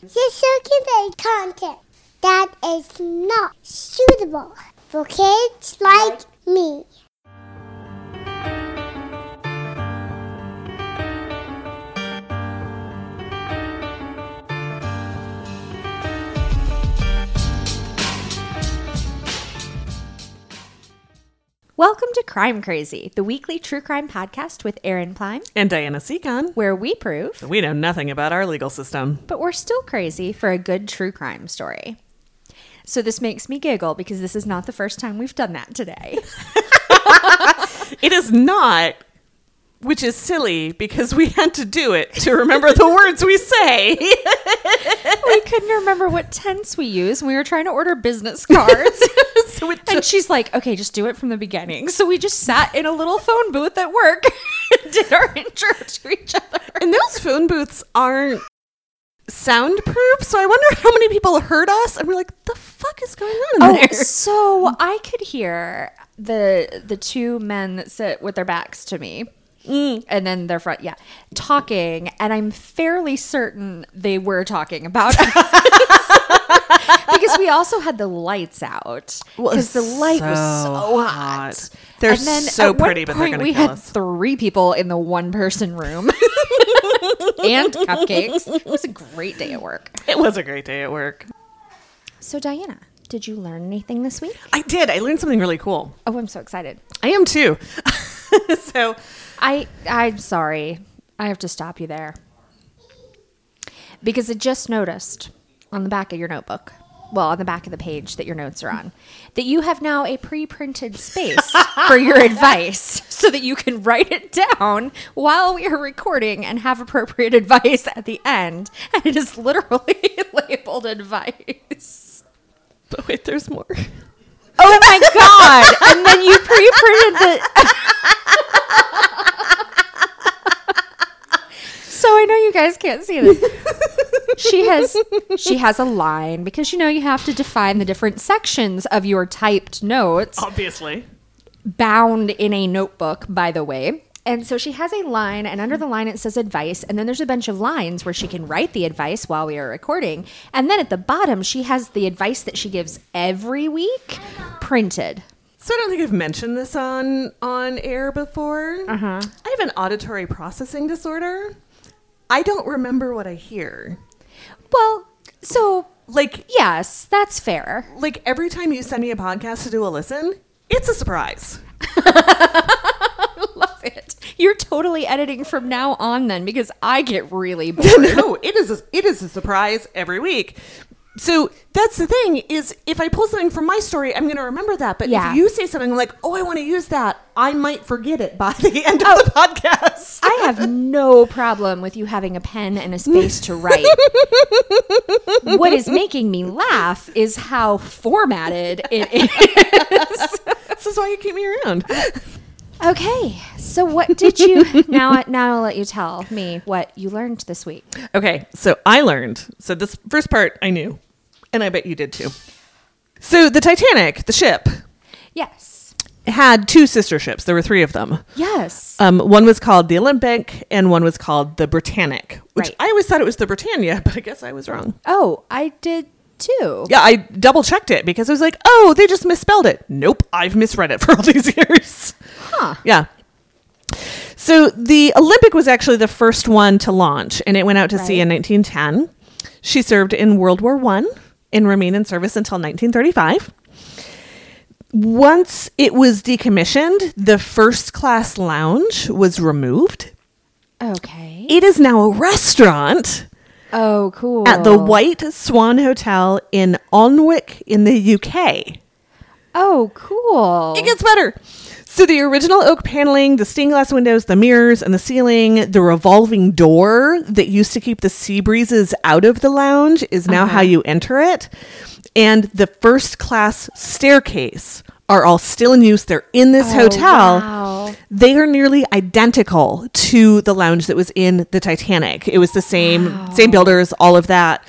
You're circulating content that is not suitable for kids like me. Welcome to Crime Crazy, the weekly true crime podcast with Aaron Pine, And Diana Seacon. where we prove, We know nothing about our legal system. but we're still crazy for a good true crime story. So this makes me giggle because this is not the first time we've done that today. It is not, which is silly because we had to do it to remember the words we say. we couldn't remember what tense we use when we were trying to order business cards. so it and she's like, okay, just do it from the beginning. So we just sat in a little phone booth at work and did our intro to each other. and those phone booths aren't soundproof, so I wonder how many people heard us and we're like, the fuck is going on in Oh, there? so I could hear the the two men that sit with their backs to me. Mm. And then their front, yeah, talking, and I'm fairly certain they were talking about us because we also had the lights out Well, because the light was so so hot. hot. They're and then so at one pretty, but they're we kill had us. three people in the one person room and cupcakes. It was a great day at work. It was a great day at work. So Diana, did you learn anything this week? I did. I learned something really cool. Oh, I'm so excited. I am too. so I I'm sorry. I have to stop you there. Because I just noticed on the back of your notebook, well, on the back of the page that your notes are on, that you have now a pre-printed space for your advice so that you can write it down while we are recording and have appropriate advice at the end. And it is literally labeled advice. but wait, there's more. Oh my god! And then you pre-printed the So I know you guys can't see this. She has she has a line because you know you have to define the different sections of your typed notes Obviously. bound in a notebook by the way. And so she has a line and under the line it says advice and then there's a bunch of lines where she can write the advice while we are recording. And then at the bottom she has the advice that she gives every week printed. So I don't think I've mentioned this on on air before. Uh-huh. I have an auditory processing disorder. I don't remember what I hear. Well, so Like yes, that's fair. like every time you send me a podcast to do a listen, it's a surprise. I love it. You're totally editing from now on then because I get really bored. no, it is a, it is a surprise every week. So that's the thing is if I pull something from my story, I'm going to remember that. But Yeah. if you say something like, "Oh, I want to use that," I might forget it by the end of oh. the podcast. I have no problem with you having a pen and a space to write. what is making me laugh is how formatted it is. this is why you keep me around. Okay, so what did you now? Now I'll let you tell me what you learned this week. Okay, so I learned. So this first part I knew, and I bet you did too. So the Titanic, the ship, Yes, had two sister ships. There were three of them. yes. Um, one was called the Olympic, and one was called the Britannic. Which Right. I always thought it was the Britannia, but I guess I was wrong. Oh, I did too. Yeah, I double checked it because I was like, oh, they just misspelled it. Nope, I've misread it for all these years. Huh. Yeah. So the Olympic was actually the first one to launch, and it went out to sea in 1910. She served in World War One and remained in service until 1935. Once it was decommissioned, the first class lounge was removed. Okay. It is now a restaurant Oh, cool. at the White Swan Hotel in Alnwick in the UK. Oh, cool. It gets better. So the original oak paneling, the stained glass windows, the mirrors, and the ceiling, the revolving door that used to keep the sea breezes out of the lounge is now how uh-huh. you enter it. And the first class staircase are all still in use. They're in this Oh, hotel. wow. They are nearly identical to the lounge that was in the Titanic. It was the same same builders, all of that.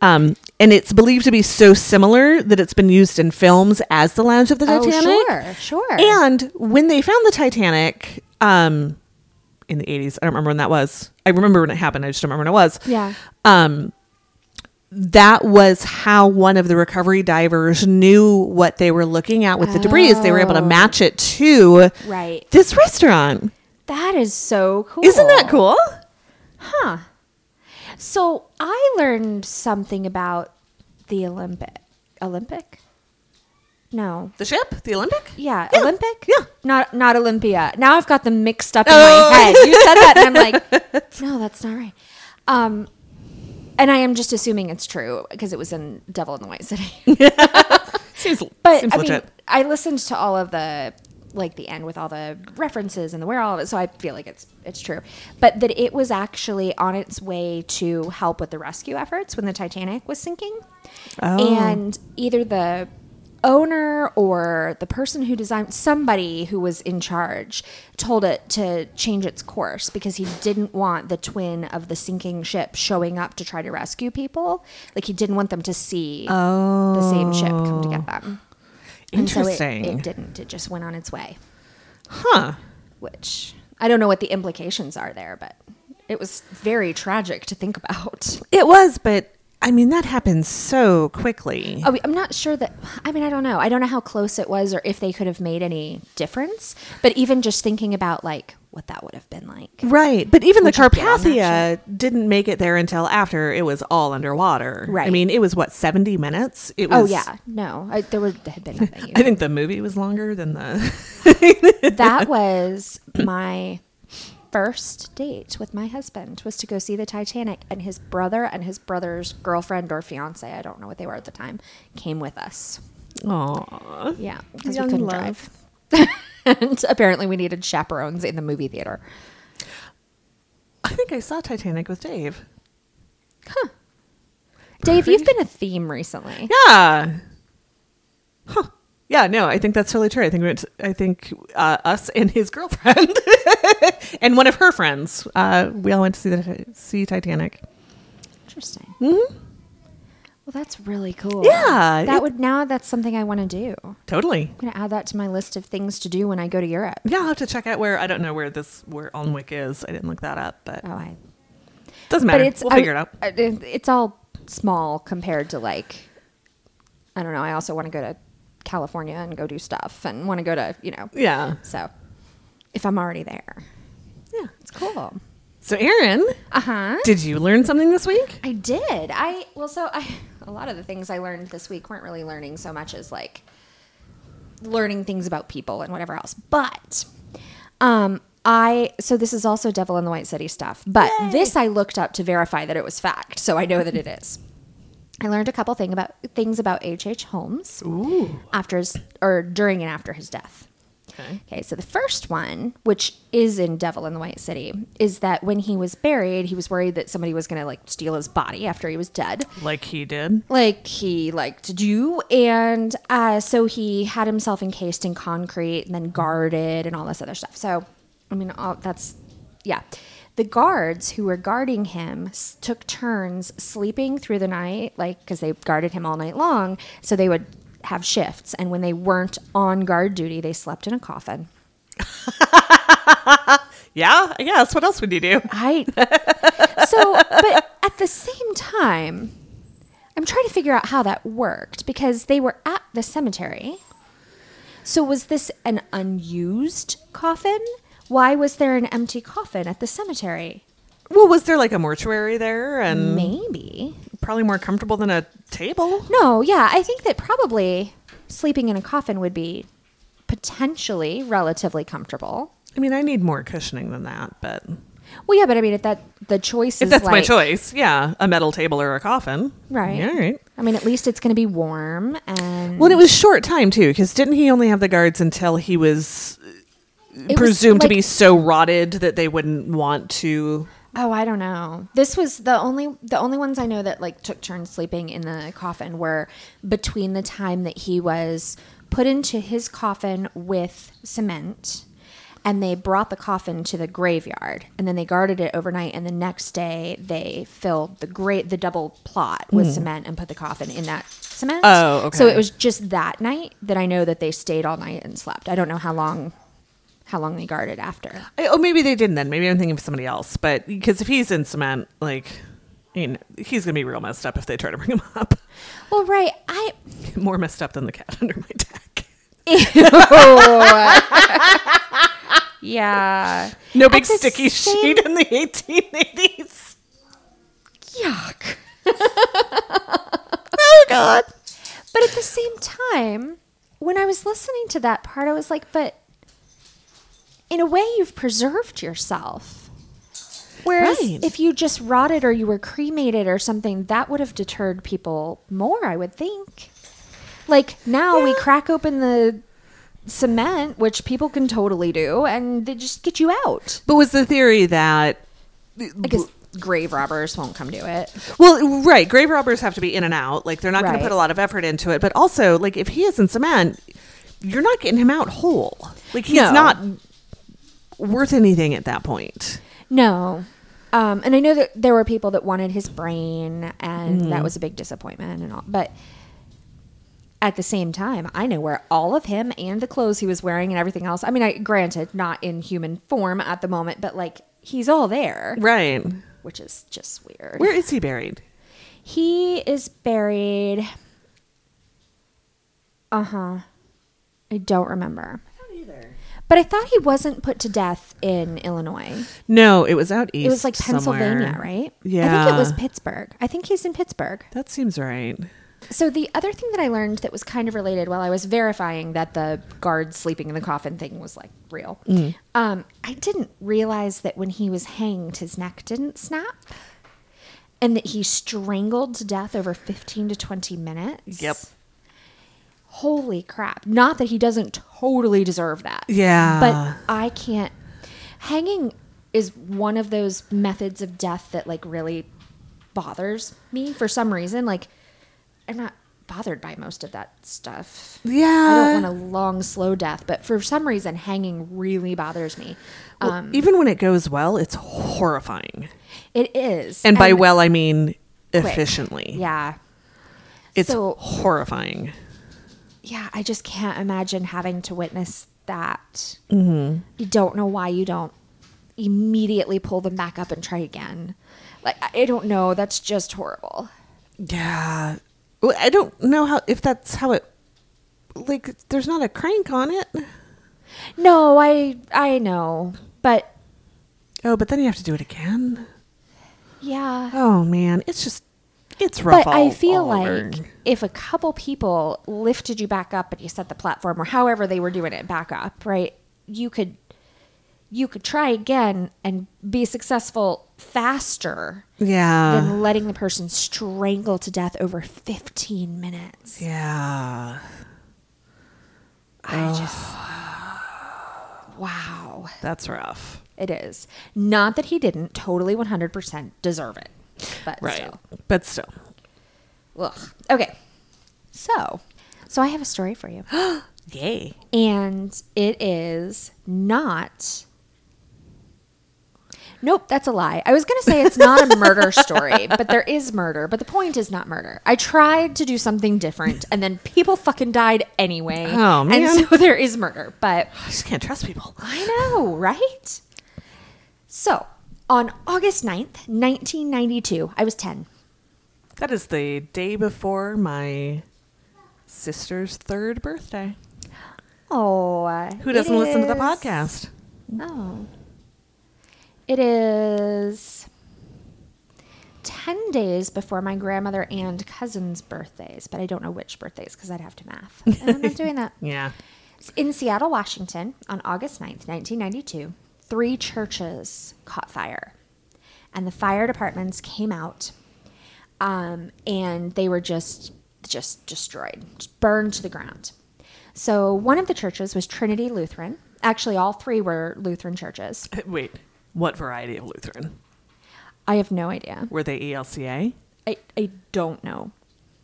Um, and it's believed to be so similar that it's been used in films as the lounge of the Oh, Titanic. sure, sure. And when they found the Titanic, um, in the eighties, I don't remember when that was. I remember when it happened. I just don't remember when it was. Yeah. Um, that was how one of the recovery divers knew what they were looking at with the debris. Is they were able to Oh. match it to Right. this restaurant. That is so cool. Isn't that cool? Huh. So I learned something about the Olympic. Olympic? No. The ship, the Olympic. Yeah, Yeah. Olympic? Yeah. Not not Olympia. Now I've got them mixed up in Oh. my head. You said that and I'm like, no, that's not right. Um and I am just assuming it's true because it was in Devil in the White City. Seems, But seems I mean. I listened to all of the like the end with all the references and the where all of it, so I feel like it's it's true. But that it was actually on its way to help with the rescue efforts when the Titanic was sinking, Oh. and either the owner or the person who designed somebody who was in charge told it to change its course because he didn't want the twin of the sinking ship showing up to try to rescue people like he didn't want them to see the same ship come to get oh. them and so it, Interesting. it didn't. It just went on its way, huh. which I don't know what the implications are there, but it was very tragic to think about. It was, but I mean that happened so quickly. Oh, I'm not sure that. I mean, I don't know. I don't know how close it was, or if they could have made any difference. But even just thinking about like what that would have been like. Right, but even the Would you get on that Carpathia didn't make it there until after it was all underwater. Right. I mean, it was what seventy minutes. It oh, was. Oh yeah, no, I, there was there had been nothing. I think the movie was longer than the. that was my first date with my husband was to go see the Titanic and his brother and his brother's girlfriend or fiance, I don't know what they were at the time, came with us. Aww. Yeah, because we Young couldn't love. drive. and apparently we needed chaperones in the movie theater. I think I saw Titanic with Dave. Huh. Dave, you've been a theme recently. Yeah. Huh. Yeah, no, I think that's totally true. I think we went to- I think uh, us and his girlfriend and one of her friends. Uh, we all went to see the see Titanic. Interesting. Well, that's really cool. Mm-hmm. Yeah, That it- would now that's something I want to do. Totally, I'm going to add that to my list of things to do when I go to Europe. Yeah, I'll have to check out where I don't know where this where Alnwick is. I didn't look that up, but Oh, I doesn't matter. but it's we'll I- figure it out. It's all small compared to like I don't know. I also want to go to California and go do stuff and want to go to you know. Yeah. So if I'm already there, Yeah. it's cool. So, Aaron, Uh huh. did you learn something this week? I did. I well, so I a lot of the things I learned this week weren't really learning so much as like learning things about people and whatever else. But um I so this is also Devil in the White City stuff, but this I looked up to verify that it was fact, so I know that it is. I learned a couple thing about things about H. H. Holmes Ooh. after his or during and after his death. Okay. Okay, so the first one, which is in Devil in the White City, is that when he was buried, he was worried that somebody was going to like steal his body after he was dead, Like he did. like he liked to do, and uh, so he had himself encased in concrete and then guarded and all this other stuff. So, I mean, all, that's yeah. The guards who were guarding him s- took turns sleeping through the night, like because they guarded him all night long. So they would have shifts, and when they weren't on guard duty, they slept in a coffin. Yeah, I guess. What else would you do? I so, but at the same time, I'm trying to figure out how that worked because they were at the cemetery. So was this an unused coffin? Why was there an empty coffin at the cemetery? Well, was there like a mortuary there and Maybe. probably more comfortable than a table? No, yeah, I think that probably sleeping in a coffin would be potentially relatively comfortable. I mean, I need more cushioning than that, but Well, yeah, but I mean, if that the choice if is that's my choice, yeah, a metal table or a coffin. right? Yeah, all right. I mean, at least it's going to be warm and Well, and it was short time too, because didn't he only have the guards until he was It was, presumed to be so rotted that they wouldn't want to? Oh, I don't know. This was the only the only ones I know that like took turns sleeping in the coffin were between the time that he was put into his coffin with cement and they brought the coffin to the graveyard and then they guarded it overnight and the next day they filled the great the double plot with hmm. cement and put the coffin in that cement. Oh, okay. So it was just that night that I know that they stayed all night and slept. I don't know how long how long they guarded after. I- Oh, maybe they didn't then. Maybe I'm thinking of somebody else. But because if he's in cement, like I mean, he's gonna be real messed up if they try to bring him up. Well, right. I More messed up than the cat under my deck. yeah. No big sticky same- sheet in the 1880s. Yuck. Oh God. But at the same time, when I was listening to that part, I was like, but in a way, you've preserved yourself. Whereas Right. if you just rotted or you were cremated or something, that would have deterred people more, I would think. Like now we crack open the cement, which people can totally do, and they just get you out. But was the theory that I guess grave robbers won't come do it. Well, right. Grave robbers have to be in and out. Like they're not going to put a lot of effort into it. But also, like if he is in cement, you're not getting him out whole. Like he's No. not worth anything at that point. No. Um, and I know that there were people that wanted his brain, and that was a big disappointment and all. But at the same time, I know where all of him and the clothes he was wearing and everything else. I mean, I granted not in human form at the moment, but like he's all there, Right. which is just weird. Where is he buried? He is buried. Uh huh. I don't remember. But I thought he wasn't put to death in Illinois. No, it was out east. It was like Pennsylvania, somewhere. right? I think it was Pittsburgh. I think he's in Pittsburgh. That seems right. So the other thing that I learned that was kind of related while I was verifying that the guard sleeping in the coffin thing was like real, um, I didn't realize that when he was hanged, his neck didn't snap, and that he strangled to death over fifteen to twenty minutes. Yep. Holy crap! Not that he doesn't totally deserve that. Yeah. But I can't. Hanging is one of those methods of death that like really bothers me for some reason. Like, I'm not bothered by most of that stuff. Yeah. I don't want a long, slow death, but for some reason, hanging really bothers me. Well, Um, even when it goes well, it's horrifying. it is, And by well, I mean quick. efficiently. yeah, It's So- horrifying. Yeah. I just can't imagine having to witness that. Mm-hmm. You don't know why you don't immediately pull them back up and try again. Like I don't know. That's just horrible. Yeah. Well, I don't know how if that's how it like there's not a crank on it. No, I I know, but Oh, but then you have to do it again. yeah. Oh man, it's just it's rough. But I feel all over. like if a couple people lifted you back up and you set the platform or however they were doing it back up, right? You could you could try again and be successful faster yeah, than letting the person strangle to death over 15 minutes. yeah. I just Wow. That's rough. It is. Not that he didn't totally 100% deserve it. But Right, still. but still. Ugh. Okay. So, so I have a story for you. Yay. and it is not Nope, that's a lie. I was going to say it's not a murder story, but there is murder, but the point is not murder. I tried to do something different and then people fucking died anyway. Oh, man. And so there is murder, but I just can't trust people. I know, right? So, on August 9th, 1992, I was 10. That is the day before my sister's third birthday. Oh, uh, Who doesn't listen to the podcast? Oh. It is 10 days before my grandmother and cousin's birthdays, but I don't know which birthdays because I'd have to math. And I'm not doing that. Yeah. In Seattle, Washington, on August 9th, 1992, three churches caught fire. And the fire departments came out um, and they were just just destroyed, just burned to the ground. So one of the churches was Trinity Lutheran. Actually, all three were Lutheran churches. Wait, what variety of Lutheran? I have no idea. Were they ELCA? I, I don't know.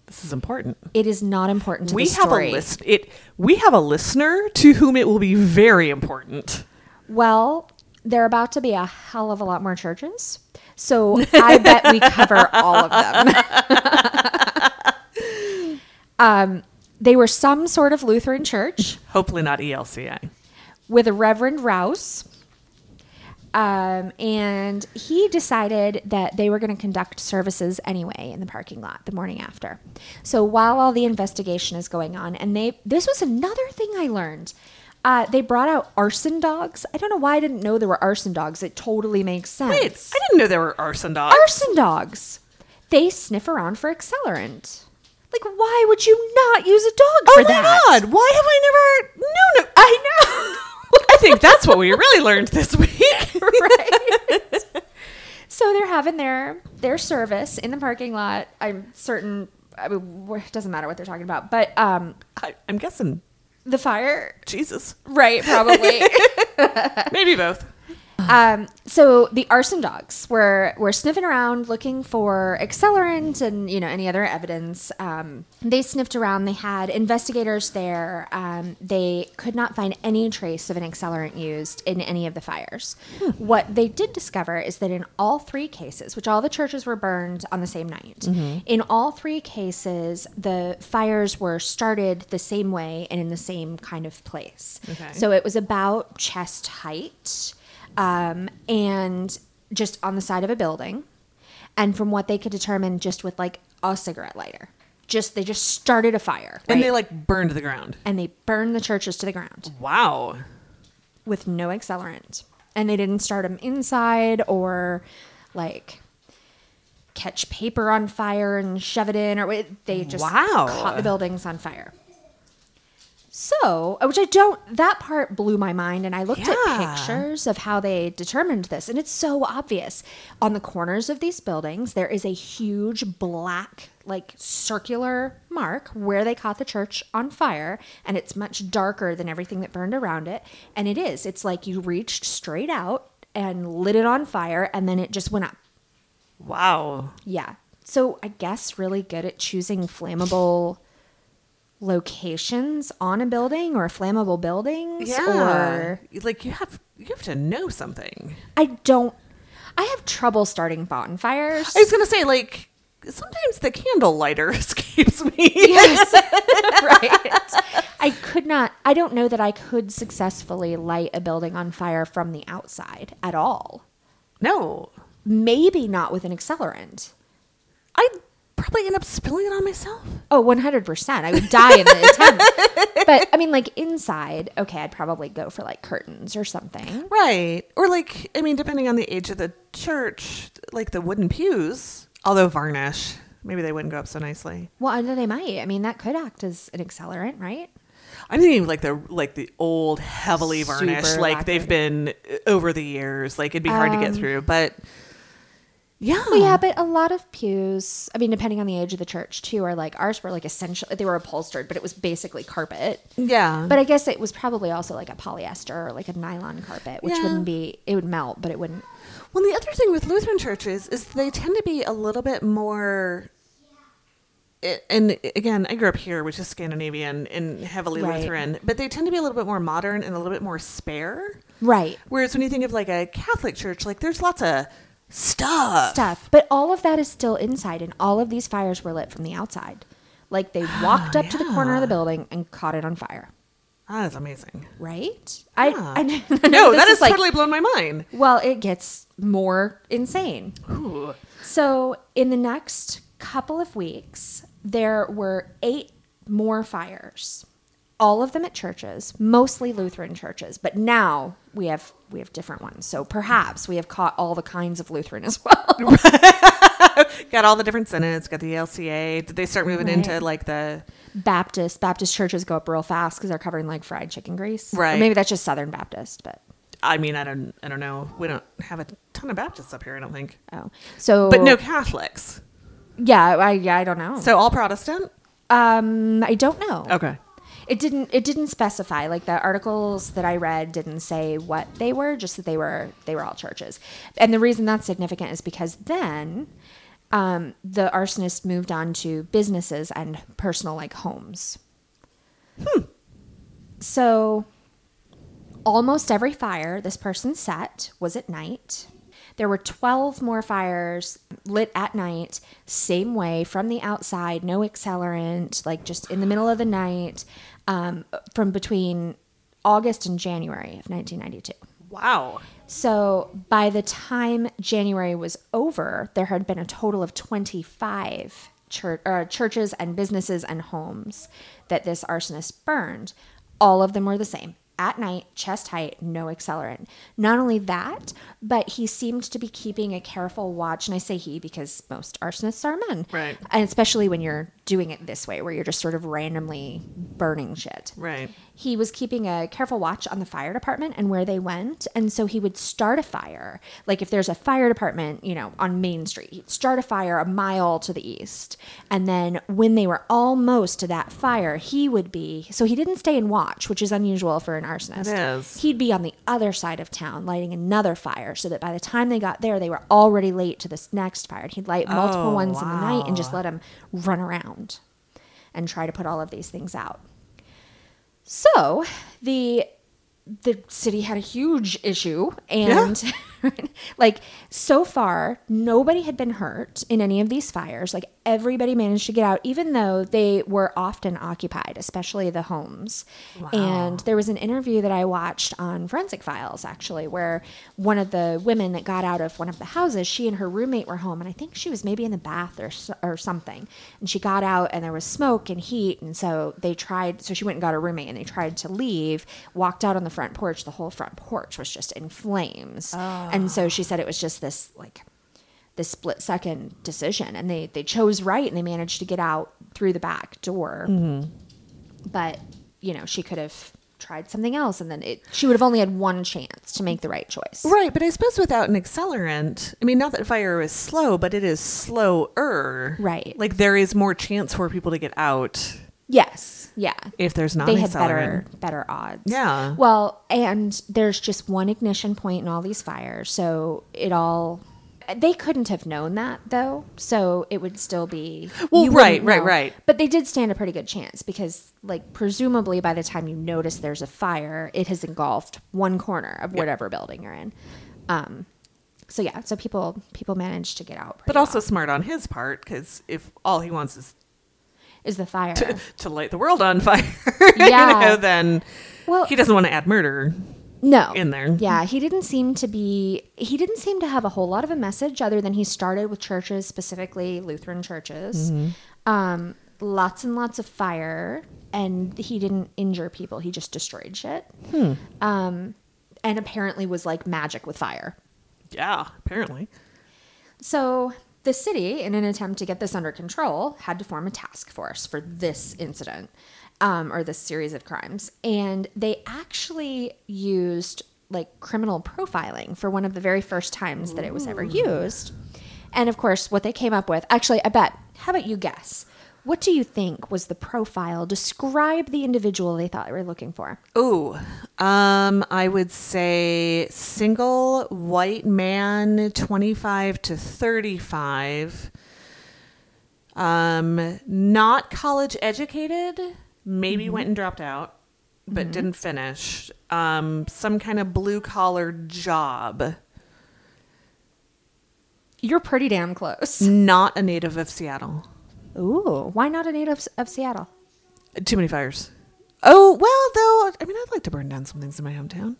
This is important. It is not important to we the have a list. It. We have a listener to whom it will be very important. Well, there are about to be a hell of a lot more churches. So I bet we cover all of them. um, they were some sort of Lutheran church Hopefully not ELCA. with a Reverend Rouse. Um, and he decided that they were going to conduct services anyway in the parking lot the morning after. So while all the investigation is going on, and they this was another thing I learned. Uh, they brought out arson dogs. I don't know why I didn't know there were arson dogs. It totally makes sense. Wait, I didn't know there were arson dogs. arson dogs. They sniff around for accelerant. Like, why would you not use a dog oh for my god! Why have I never known? it? I know. I think that's what we really learned this week. right. so they're having their their service in the parking lot. I'm certain. I mean, it doesn't matter what they're talking about, but um, I, I'm guessing the fire, Jesus. right? Probably. Maybe both. Um, so the arson dogs were were sniffing around looking for accelerant and you know any other evidence. Um, they sniffed around. They had investigators there. Um, they could not find any trace of an accelerant used in any of the fires. What they did discover is that in all three cases, which all the churches were burned on the same night, in all three cases the fires were started the same way and in the same kind of place. Okay. So it was about chest height um, and just on the side of a building. And from what they could determine, just with like a cigarette lighter, just they just started a fire, And right? they like burned the ground. and they burned the churches to the ground Wow. with no accelerant, and they didn't start them inside or like catch paper on fire and shove it in, or they just Wow. caught the buildings on fire. So, uh, which I don't, that part blew my mind. And I looked Yeah. at pictures of how they determined this, and it's so obvious. On the corners of these buildings, there is a huge black, like circular mark where they caught the church on fire, and it's much darker than everything that burned around it. And it is, it's like you reached straight out and lit it on fire, and then it just went up. Wow. Yeah. So I guess really good at choosing flammable locations on a building or flammable buildings Yeah. or like you have you have to know something. I don't I have trouble starting bonfires. I was gonna say like sometimes the candle lighter escapes me. yes. right. I could not I don't know that I could successfully light a building on fire from the outside at all. No, Maybe not with an accelerant. I'd probably end up spilling it on myself. Oh, 100%. I would die in the attempt. But I mean, like inside, okay, I'd probably go for like curtains or something. Right. Or like I mean, depending on the age of the church, like the wooden pews, although varnish, maybe they wouldn't go up so nicely. Well, I know they might. I mean, that could act as an accelerant, right? I'm thinking like the like the old heavily varnished, Super like they've been over the years. Like it'd be hard to get Um, through, but yeah, Well, yeah, but a lot of pews, I mean, depending on the age of the church too, are like ours were like essentially, they were upholstered, but it was basically carpet. yeah. But I guess it was probably also like a polyester or like a nylon carpet, which Yeah. wouldn't be, it would melt, but it wouldn't. Well, the other thing with Lutheran churches is they tend to be a little bit more. Eh, and again, I grew up here, which is Scandinavian and heavily Right. Lutheran, but they tend to be a little bit more modern and a little bit more spare. Right. Whereas when you think of like a Catholic church, like there's lots of stuff. Stuff. But all of that is still inside, and all of these fires were lit from the outside. Like they walked up to the corner of the building and caught it on fire. That is amazing. Right? I, Yeah. I, know No, this that is has like- totally blown my mind. Well, it gets more insane. Ooh. So, in the next couple of weeks, there were eight more fires. All of them at churches, mostly Lutheran churches, but now we have we have different ones. So perhaps we have caught all the kinds of Lutheran as well. Got all the different synods, got the LCA. Did they start moving Right. into like the Baptist Baptist churches go up real fast because they're covering like fried chicken grease. Or Right. maybe that's just Southern Baptist, but I mean, I don't I don't know. We don't have a ton of Baptists up here, I don't think. oh, so But no Catholics. yeah, I yeah, I don't know. So all Protestant? um, I don't know. Okay. It didn't. It didn't specify. Like the articles that I read didn't say what they were. Just that they were. They were all churches. And the reason that's significant is because then um, the arsonist moved on to businesses and personal like homes. Hmm. So almost every fire this person set was at night. There were 12 more fires lit at night, same way from the outside, no accelerant, like just in the middle of the night, um, from between August and January of 1992. Wow. So by the time January was over, there had been a total of 25 church, uh, churches and businesses and homes that this arsonist burned. All of them were the same. At night, chest height, no accelerant. Not only that, but he seemed to be keeping a careful watch. And I say he because most arsonists are men. Right. And especially when you're doing it this way, where you're just sort of randomly burning shit Right. he was keeping a careful watch on the fire department and where they went. And so he would start a fire. Like if there's a fire department, you know, on Main Street, he'd start a fire a mile to the east. And then when they were almost to that fire, he would be, so he didn't stay and watch, which is unusual for an arsonist. It is. He'd be on the other side of town lighting another fire so that by the time they got there, they were already late to this next fire. And he'd light multiple Oh, ones in the night and just let them run around and try to put all of these things out. So the the city had a huge issue and like so far nobody had been hurt in any of these fires. Like everybody managed to get out even though they were often occupied especially the homes. And there was an interview that i watched on forensic files actually where one of the women that got out of one of the houses she and her roommate were home and i think she was maybe in the bath or, or something. And she got out and there was smoke and heat and so they tried so she went and got her roommate and they tried to leave walked out on the front porch. The whole front porch was just in flames oh. And so she said it was just this like this split second decision. And they they chose right and they managed to get out through the back door. Mm-hmm. But you know she could have tried something else and then it she would have only had one chance to make the right choice. Right, but I suppose without an accelerant, I mean, not that fire is slow, but it is slower. Right. Like there is more chance for people to get out. Yes yeah if there's not they had better better odds. Yeah. Well, and there's just one ignition point in all these fires, so it all they couldn't have known that though, so it would still be Well, right, right, know. right. But they did stand a pretty good chance because, like, presumably by the time you notice there's a fire, it has engulfed one corner of whatever building you're in. Um, so yeah, so people people managed to get out, But also well, smart on his part because if all he wants is is the fire. to, to light the world on fire, Yeah. you know, then Well- he doesn't want to add murder. no in there. yeah he didn't seem to be he didn't seem to have a whole lot of a message other than he started with churches specifically lutheran churches um, lots and lots of fire and he didn't injure people he just destroyed shit um, and apparently was like magic with fire Yeah, apparently. so the city, in an attempt to get this under control, had to form a task force for this incident um, or this series of crimes. And they actually used like criminal profiling for one of the very first times that it was ever used. And of course, what they came up with actually, I bet, how about you guess? What do you think was the profile? Describe the individual they thought they were looking for. Ooh, um, I would say single white man, twenty-five to thirty-five. Um, not college educated. Maybe went and dropped out, but didn't finish. Um, some kind of blue collar job. You're pretty damn close. Not a native of Seattle. Ooh, why not a native of Seattle? Too many fires. Oh well, though. I mean, I'd like to burn down some things in my hometown.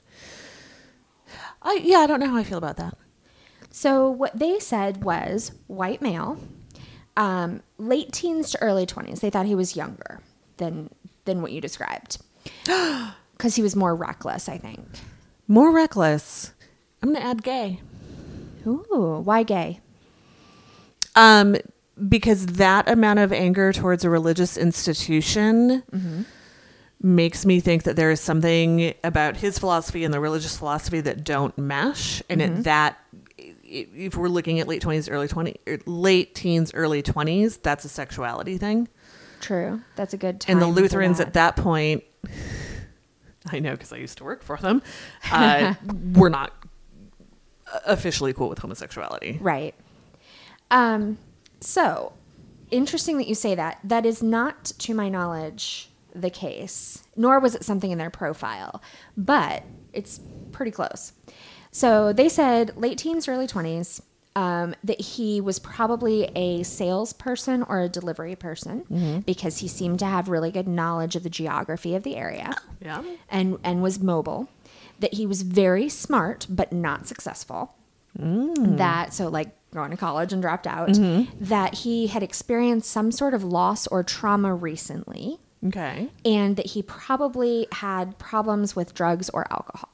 I yeah, I don't know how I feel about that. So what they said was white male, um, late teens to early twenties. They thought he was younger than than what you described, because he was more reckless. I think. More reckless. I'm gonna add gay. Ooh, why gay? Um, because that amount of anger towards a religious institution makes me think that there is something about his philosophy and the religious philosophy that don't mesh, and it, that if we're looking at late twenties, early twenty, er, late teens, early twenties, that's a sexuality thing. True, that's a good time. and the Lutherans that. at that point, I know because I used to work for them, uh, were not officially cool with homosexuality. Right. Um, so interesting that you say that. That is not, to my knowledge, the case, nor was it something in their profile, but it's pretty close. So they said late teens, early 20s, um, that he was probably a salesperson or a delivery person because he seemed to have really good knowledge of the geography of the area Yeah. and and was mobile. that he was very smart but not successful. That so like going to college and dropped out. That he had experienced some sort of loss or trauma recently, Okay. and that he probably had problems with drugs or alcohol.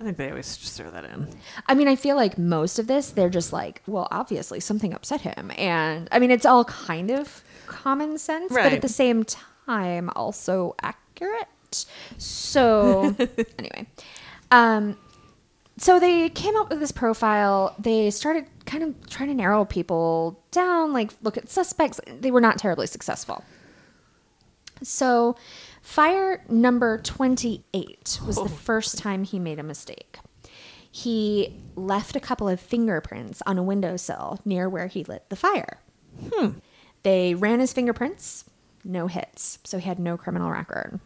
I think they always just throw that in. I mean, I feel like most of this, they're just like, well, obviously something upset him. And I mean, it's all kind of common sense, but at the same time, also accurate. So, anyway. Um, so they came up with this profile. They started kind of trying to narrow people down, like look at suspects. They were not terribly successful. So, fire number 28 was the first time he made a mistake. He left a couple of fingerprints on a windowsill near where he lit the fire. Hmm. They ran his fingerprints, no hits, so he had no criminal record.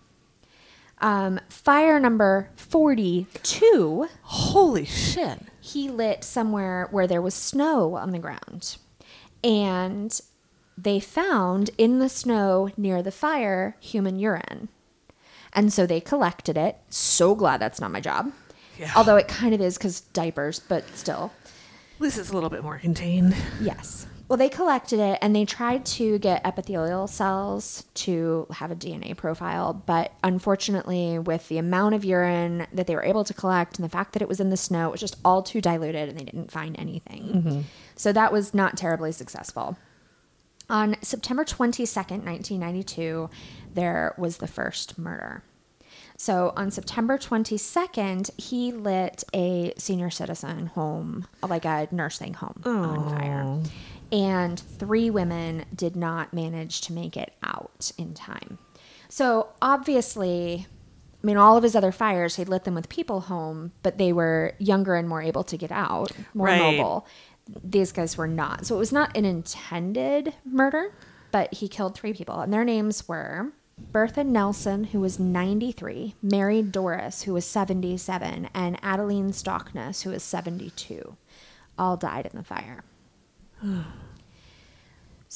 Um, fire number 42 Holy shit. he lit somewhere where there was snow on the ground. And they found in the snow near the fire human urine. And so they collected it. So glad that's not my job. Yeah. Although it kind of is because diapers, but still. At least it's a little bit more contained. Yes. Well, they collected it and they tried to get epithelial cells to have a DNA profile, but unfortunately, with the amount of urine that they were able to collect and the fact that it was in the snow, it was just all too diluted and they didn't find anything. Mm-hmm. So that was not terribly successful. On September 22nd, 1992, there was the first murder. So on September 22nd, he lit a senior citizen home, like a nursing home, on fire. And three women did not manage to make it out in time. So obviously, I mean, all of his other fires, he'd lit them with people home, but they were younger and more able to get out, more Right. mobile. These guys were not. So it was not an intended murder, but he killed three people. And their names were Bertha Nelson, who was 93, Mary Doris, who was 77, and Adeline Stockness, who was 72. All died in the fire.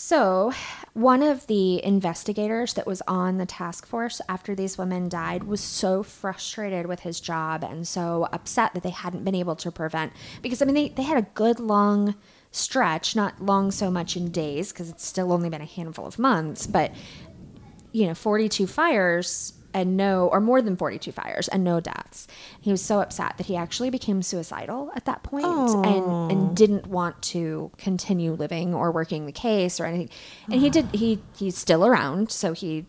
So, one of the investigators that was on the task force after these women died was so frustrated with his job and so upset that they hadn't been able to prevent. Because, I mean, they, they had a good long stretch, not long so much in days, because it's still only been a handful of months, but, you know, 42 fires and no, or more than 42 fires and no deaths. He was so upset that he actually became suicidal at that point and, and didn't want to continue living or working the case or anything. And he did, he, he's still around. So he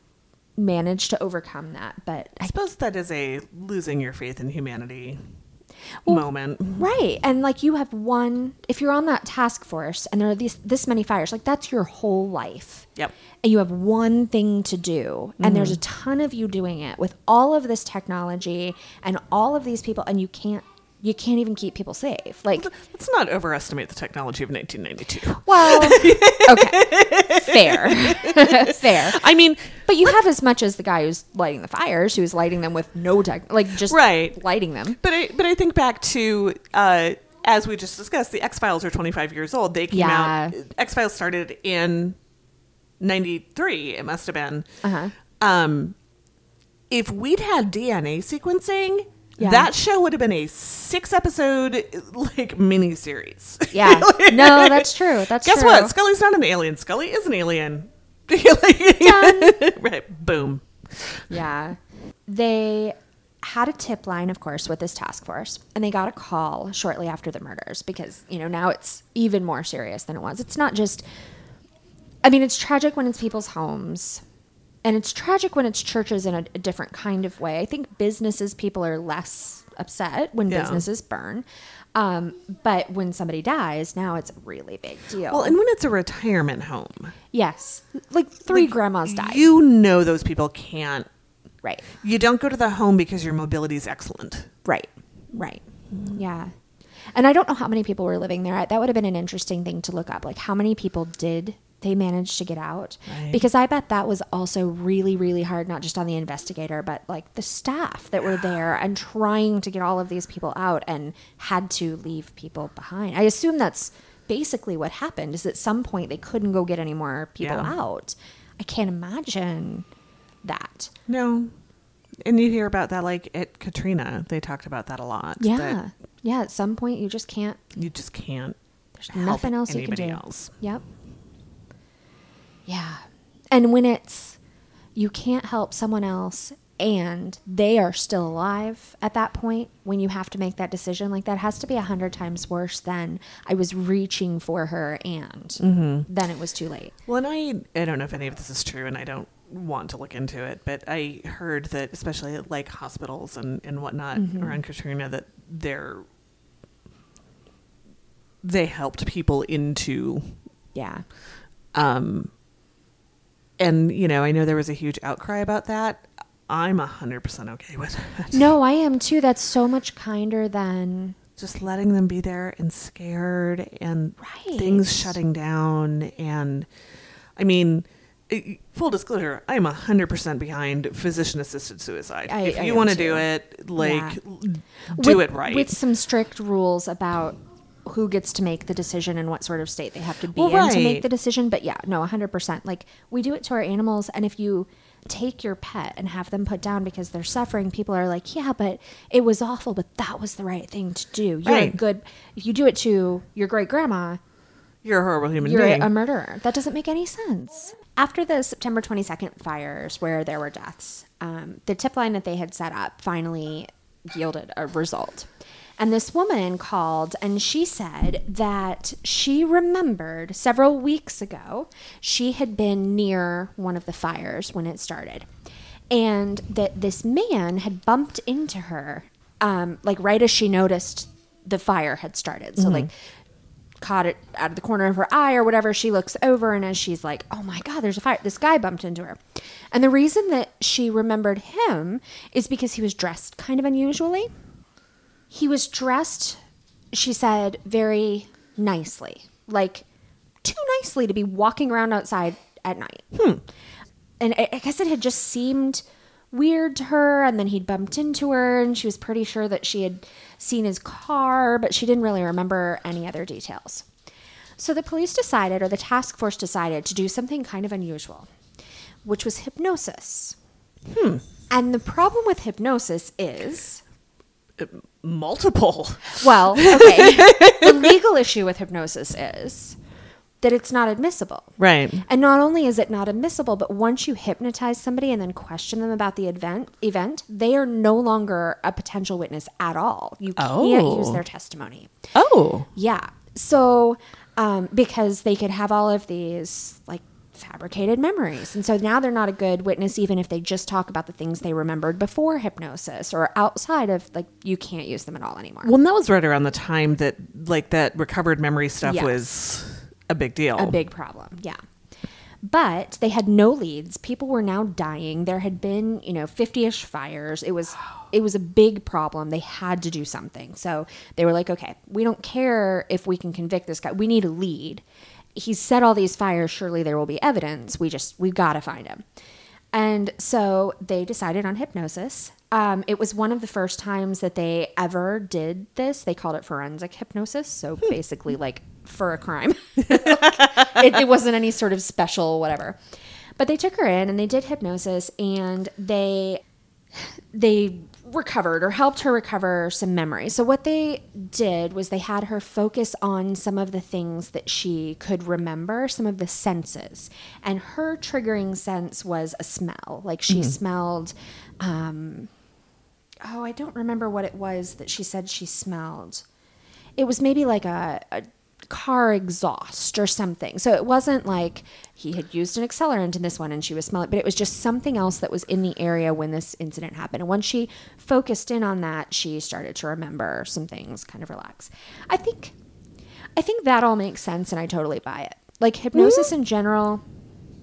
managed to overcome that. But I I, suppose that is a losing your faith in humanity Well, moment. right. And like you have one, if you're on that task force and there are these, this many fires, like that's your whole life. Yep. and you have one thing to do and there's mm-hmm. a ton of you doing it with all of this technology and all of these people and you can't you can't even keep people safe like Let's not overestimate the technology of 1992. well okay fair fair I mean, but you have as much as the guy who's lighting the fires who's lighting them with no tech like just Right. lighting them but I but I think back to uh, as we just discussed, the X Files are 25 years old. They came Yeah. out. X Files started in 93. It must have been. uh-huh Um, if we'd had DNA sequencing. Yeah. That show would have been a six episode like mini series. yeah no that's true that's Guess true what? Scully's not an alien. Scully is an alien. Like- right. Boom. Yeah. They had a tip line, of course, with this task force, and they got a call shortly after the murders because, you know, now it's even more serious than it was. It's not just, I mean, it's tragic when it's people's homes, and it's tragic when it's churches in a, a different kind of way. I think businesses, people are less upset when Yeah. businesses burn. Um, but when somebody dies, now it's a really big deal. Well, and when it's a retirement home, yes, like three like, grandmas died. You know those people can't. right. You don't go to the home because your mobility is excellent. Right. Right. Yeah. And I don't know how many people were living there. That would have been an interesting thing to look up. Like how many people did they managed to get out? Right. Because I bet that was also really, really hard, not just on the investigator, but like the staff that were there and trying to get all of these people out and had to leave people behind. I assume that's basically what happened is at some point they couldn't go get any more people Yeah. out. I can't imagine that. No. and you hear about that like at Katrina. They talked about that a lot. Yeah. Yeah. At some point, you just can't. you just can't. There's nothing else you can do. else. Yep. Yeah. And when it's you can't help someone else and they are still alive at that point when you have to make that decision like that has to be a hundred times worse than i was reaching for her and then it was too late Well, and I I don't know if any of this is true, and I don't want to look into it, but I heard that especially at like hospitals and and whatnot Mm-hmm. around Katrina that they're they helped people into yeah um and you know i know there was a huge outcry about that. I'm a hundred percent okay with it. No i am too. That's so much kinder than just letting them be there and scared and Right. things shutting down. And i mean full disclosure i'm a hundred percent behind physician assisted suicide. I- if you want to do it like Yeah. do with, it right. with some strict rules about who gets to make the decision and what sort of state they have to be Well, in to make the decision. But yeah, no, 100%. Like we do it to our animals. And if you take your pet and have them put down because they're suffering, people are like, yeah, but it was awful, but that was the right thing to do. You're a good, if you do it to your great grandma, you're a horrible human you're being a murderer. That doesn't make any sense. After the September 22nd fires, where there were deaths, um, the tip line that they had set up finally yielded a result. And this woman called and she said that she remembered several weeks ago she had been near one of the fires when it started. And that this man had bumped into her, um, like right as she noticed the fire had started. So, like, caught it out of the corner of her eye or whatever. She looks over and as she's like, "Oh my god, there's a fire." This guy bumped into her. And the reason that she remembered him is because he was dressed kind of unusually. He was dressed, she said, very nicely. Like too nicely to be walking around outside at night. And I, I guess it had just seemed weird to her. And then he'd bumped into her, and she was pretty sure that she had seen his car, but she didn't really remember any other details. So the police decided, or the task force decided, to do something kind of unusual, which was hypnosis. hmm And the problem with hypnosis is multiple well, okay. the legal issue with hypnosis is that it's not admissible. right And not only is it not admissible, but once you hypnotize somebody and then question them about the event, event, they are no longer a potential witness at all. You can't Oh. use their testimony. oh Yeah. So, um, because they could have all of these like fabricated memories. And so now they're not a good witness, even if they just talk about the things they remembered before hypnosis or outside of like, you can't use them at all anymore. well and that was right around the time that like that recovered memory stuff Yes. was a big deal a big problem. Yeah. But they had no leads. People were now dying. There had been, you know, 50ish fires. It was it was a big problem. They had to do something. So they were like, "Okay, we don't care if we can convict this guy. We need a lead. He's set all these fires. Surely there will be evidence. We just we've got to find him." And so they decided on hypnosis. Um, it was one of the first times that they ever did this. They called it forensic hypnosis. So basically, like for a crime. it, it wasn't any sort of special whatever. But they took her in and they did hypnosis and they they recovered or helped her recover some memory. So what they did was they had her focus on some of the things that she could remember, some of the senses. And her triggering sense was a smell. Like she smelled um oh, I don't remember what it was that she said she smelled. It was maybe like a, a car exhaust or something. So it wasn't like he had used an accelerant in this one and she was smelling, but it was just something else that was in the area when this incident happened. And once she focused in on that, she started to remember some things, kind of relax. I think I think that all makes sense and I totally buy it. Like hypnosis mm-hmm. in general,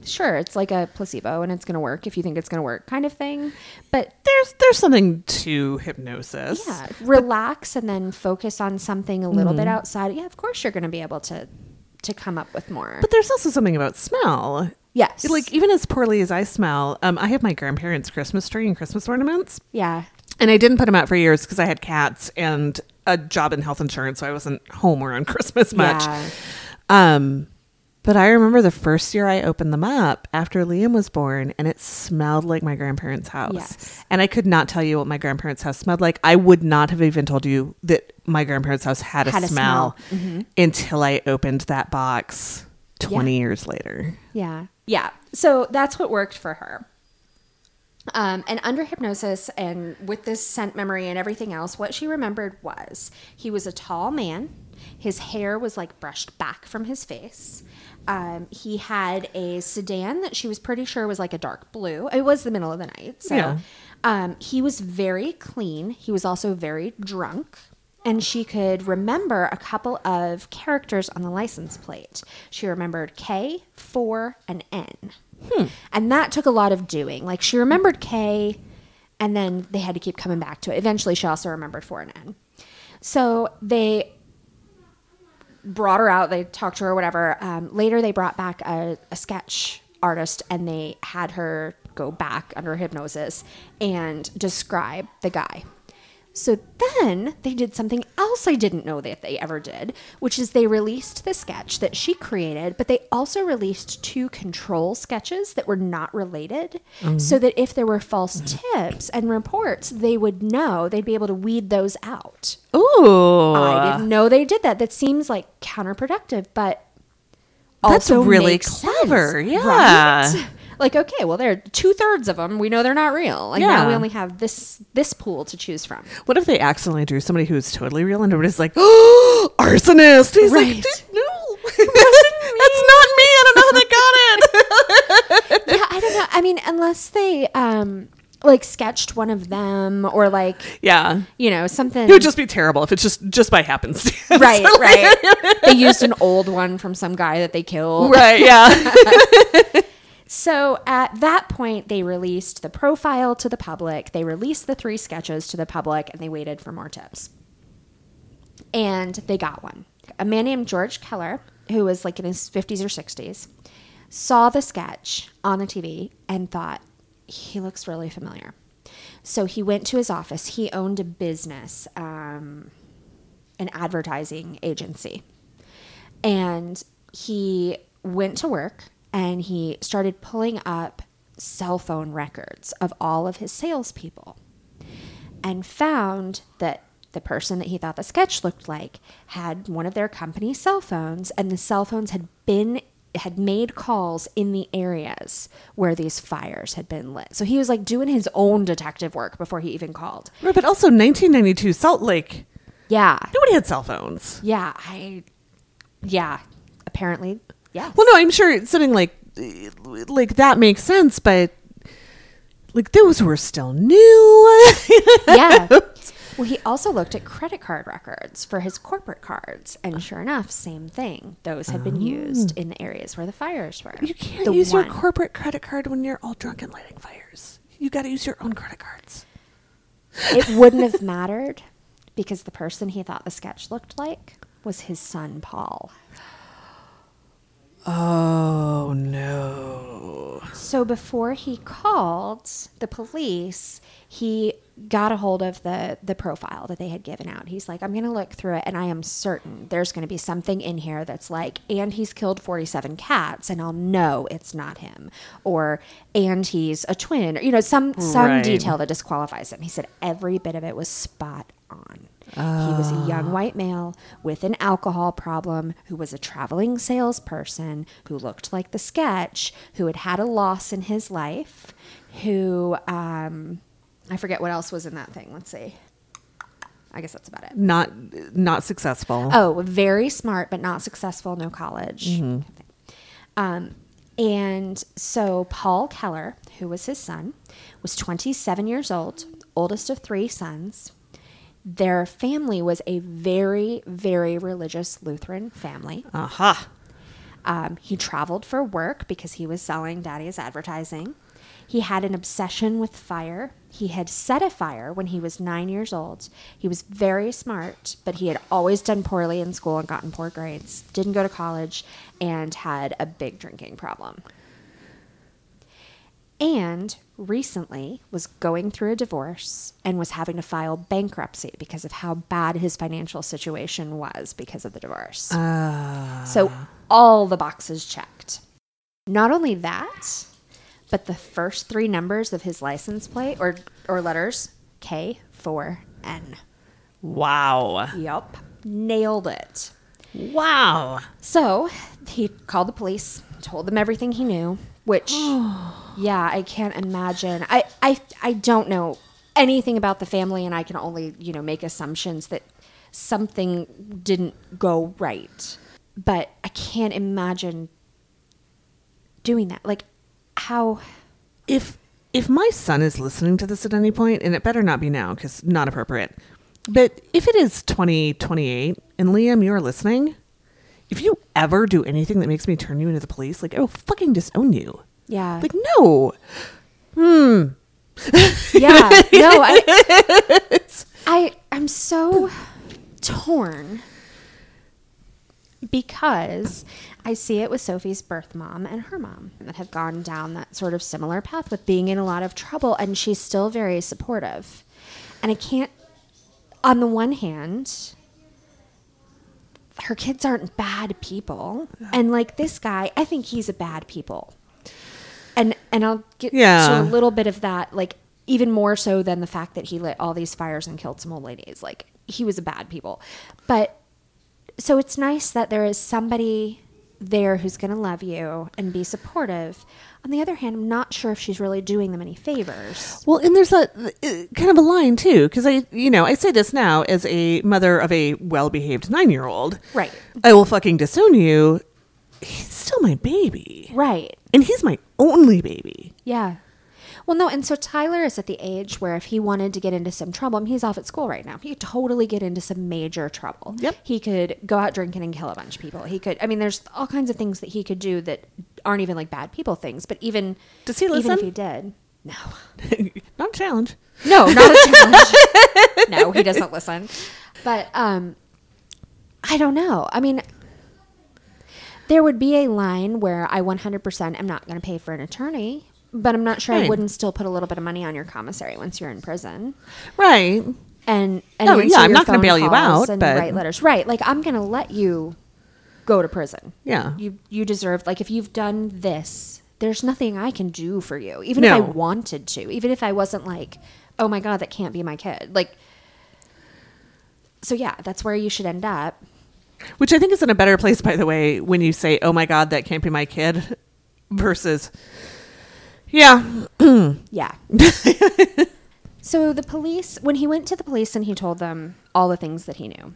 sure, it's like a placebo and it's going to work if you think it's going to work kind of thing. But there's there's something to hypnosis yeah, relax and then focus on something a little bit outside. Yeah, of course you're going to be able to to come up with more. But there's also something about smell. yes, Like even as poorly as I smell, um, I have my grandparents' Christmas tree and Christmas ornaments, yeah, and I didn't put them out for years because I had cats and a job in health insurance, so I wasn't home around Christmas much. Yeah. Um, But I remember the first year I opened them up after Liam was born, and it smelled like my grandparents' house. Yes. And I could not tell you what my grandparents' house smelled like. I would not have even told you that my grandparents' house had a Had a smell, smell. Mm-hmm. until I opened that box 20 Yeah. years later. Yeah. Yeah. So that's what worked for her. Um, and under hypnosis and with this scent memory and everything else, what she remembered was he was a tall man. His hair was like brushed back from his face. Um, he had a sedan that she was pretty sure was like a dark blue. It was the middle of the night. So Yeah. um, he was very clean. He was also very drunk. And she could remember a couple of characters on the license plate. She remembered K, 4, and N. And that took a lot of doing. Like she remembered K, and then they had to keep coming back to it. Eventually, she also remembered 4 and N. So they brought her out. They talked to her, whatever. Um, later, they brought back a, a sketch artist and they had her go back under hypnosis and describe the guy. So then they did something else I didn't know that they ever did, which is they released the sketch that she created, but they also released two control sketches that were not related mm-hmm. so that if there were false tips and reports, they would know, they'd be able to weed those out. Ooh. I didn't know they did that. That seems like counterproductive, but That's really clever, sense, yeah. right? Like, okay, well, there are two thirds of them. We know they're not real. Like now we only have this this pool to choose from. What if they accidentally drew somebody who's totally real and everybody's like, oh, arsonist? He's Right. like, no, that's not me. I don't know how they got it. yeah, I don't know. I mean, unless they um like sketched one of them or like yeah. you know something. It would just be terrible if it's just just by happenstance. right, right. they used an old one from some guy that they killed. right. Yeah. So at that point, they released the profile to the public. They released the three sketches to the public, and they waited for more tips. And they got one. A man named George Keller, who was like in his 50s or 60s, saw the sketch on the TV and thought, he looks really familiar. So he went to his office. He owned a business, um, an advertising agency and he went to work and he started pulling up cell phone records of all of his salespeople and found that the person that he thought the sketch looked like had one of their company cell phones and the cell phones had been had made calls in the areas where these fires had been lit. So he was like doing his own detective work before he even called. Right, but also 1992, Salt Lake. Yeah. Nobody had cell phones. Yeah, I yeah, apparently. Yeah. Well, no, I'm sure it's something like like that makes sense, but like those were still new. yeah. Well, he also looked at credit card records for his corporate cards, and sure enough, same thing. Those had been used oh. in the areas where the fires were. Oh. You can't The use your corporate credit card when you're all drunk and lighting fires. You got to use your own credit cards. It wouldn't have mattered because the person he thought the sketch looked like was his son Paul. Oh no. So before he called the police, he got a hold of the the profile that they had given out. He's like, I'm going to look through it and I am certain there's going to be something in here that's like and he's killed 47 cats and I'll know it's not him or and he's a twin or you know some some Right. detail that disqualifies him. He said every bit of it was spot on. He was a young white male with an alcohol problem who was a traveling salesperson who looked like the sketch, who had had a loss in his life, who, um, I forget what else was in that thing. Let's see. I guess that's about it. Not not successful. Oh, very smart, but not successful, no college. Um, and so Paul Keller, who was his son, was 27 years old, oldest of three sons. Their family was a very, very religious Lutheran family. Aha. Um, he traveled for work because he was selling Daddy's advertising. He had an obsession with fire. He had set a fire when he was nine years old. He was very smart, but he had always done poorly in school and gotten poor grades, didn't go to college, and had a big drinking problem. And recently was going through a divorce and was having to file bankruptcy because of how bad his financial situation was because of the divorce. Ah. So all the boxes checked. Not only that, but the first three numbers of his license plate or or letters K4N. Wow. Yup. Nailed it. Wow. So he called the police, told them everything he knew, which, yeah, I can't imagine. I, I, I don't know anything about the family, and I can only, you know, make assumptions that something didn't go right. But I can't imagine doing that. Like, how? If if my son is listening to this at any point, and it better not be now because not appropriate, but if it is 2028 and Liam, you're listening, if you ever do anything that makes me turn you into the police, like I will fucking disown you. Yeah. Like no. Hmm. yeah. No, I, I, I'm so torn because I see it with Sophie's birth mom and her mom that have gone down that sort of similar path with being in a lot of trouble, and she's still very supportive. And I can't, on the one hand, her kids aren't bad people, and like this guy, I think he's a bad people. And and I'll get Yeah. to a little bit of that, like even more so than the fact that he lit all these fires and killed some old ladies. Like he was a bad people, but so it's nice that there is somebody there who's going to love you and be supportive. On the other hand, I'm not sure if she's really doing them any favors. Well, and there's a uh, kind of a line too, because I, you know, I say this now as a mother of a well-behaved nine-year-old. Right. I will fucking disown you. He's still my baby, Right. and he's my only baby. Yeah. Well, no, and so Tyler is at the age where if he wanted to get into some trouble, I mean, he's off at school right now. He could totally get into some major trouble. Yep. He could go out drinking and kill a bunch of people. He could, I mean, there's all kinds of things that he could do that aren't even like bad people things, but even, Does he even if he did, no. Not a challenge. No, not a challenge. no, he doesn't listen. But um I don't know. I mean there would be a line where I 100% am not going to pay for an attorney, but I'm not sure I Right. wouldn't still put a little bit of money on your commissary once you're in prison. Right. And and Oh, answer yeah, I'm your not gonna phone bail you calls out, and but- write letters. Right, like I'm going to let you go to prison. Yeah. You you deserve like if you've done this, there's nothing I can do for you. Even if I No. wanted to. Even if I wasn't like, "Oh my god, that can't be my kid." Like So yeah, that's where you should end up. Which I think is in a better place, by the way, when you say, "Oh my God, that can't be my kid," versus, "Yeah, Yeah. so the police, when he went to the police and he told them all the things that he knew,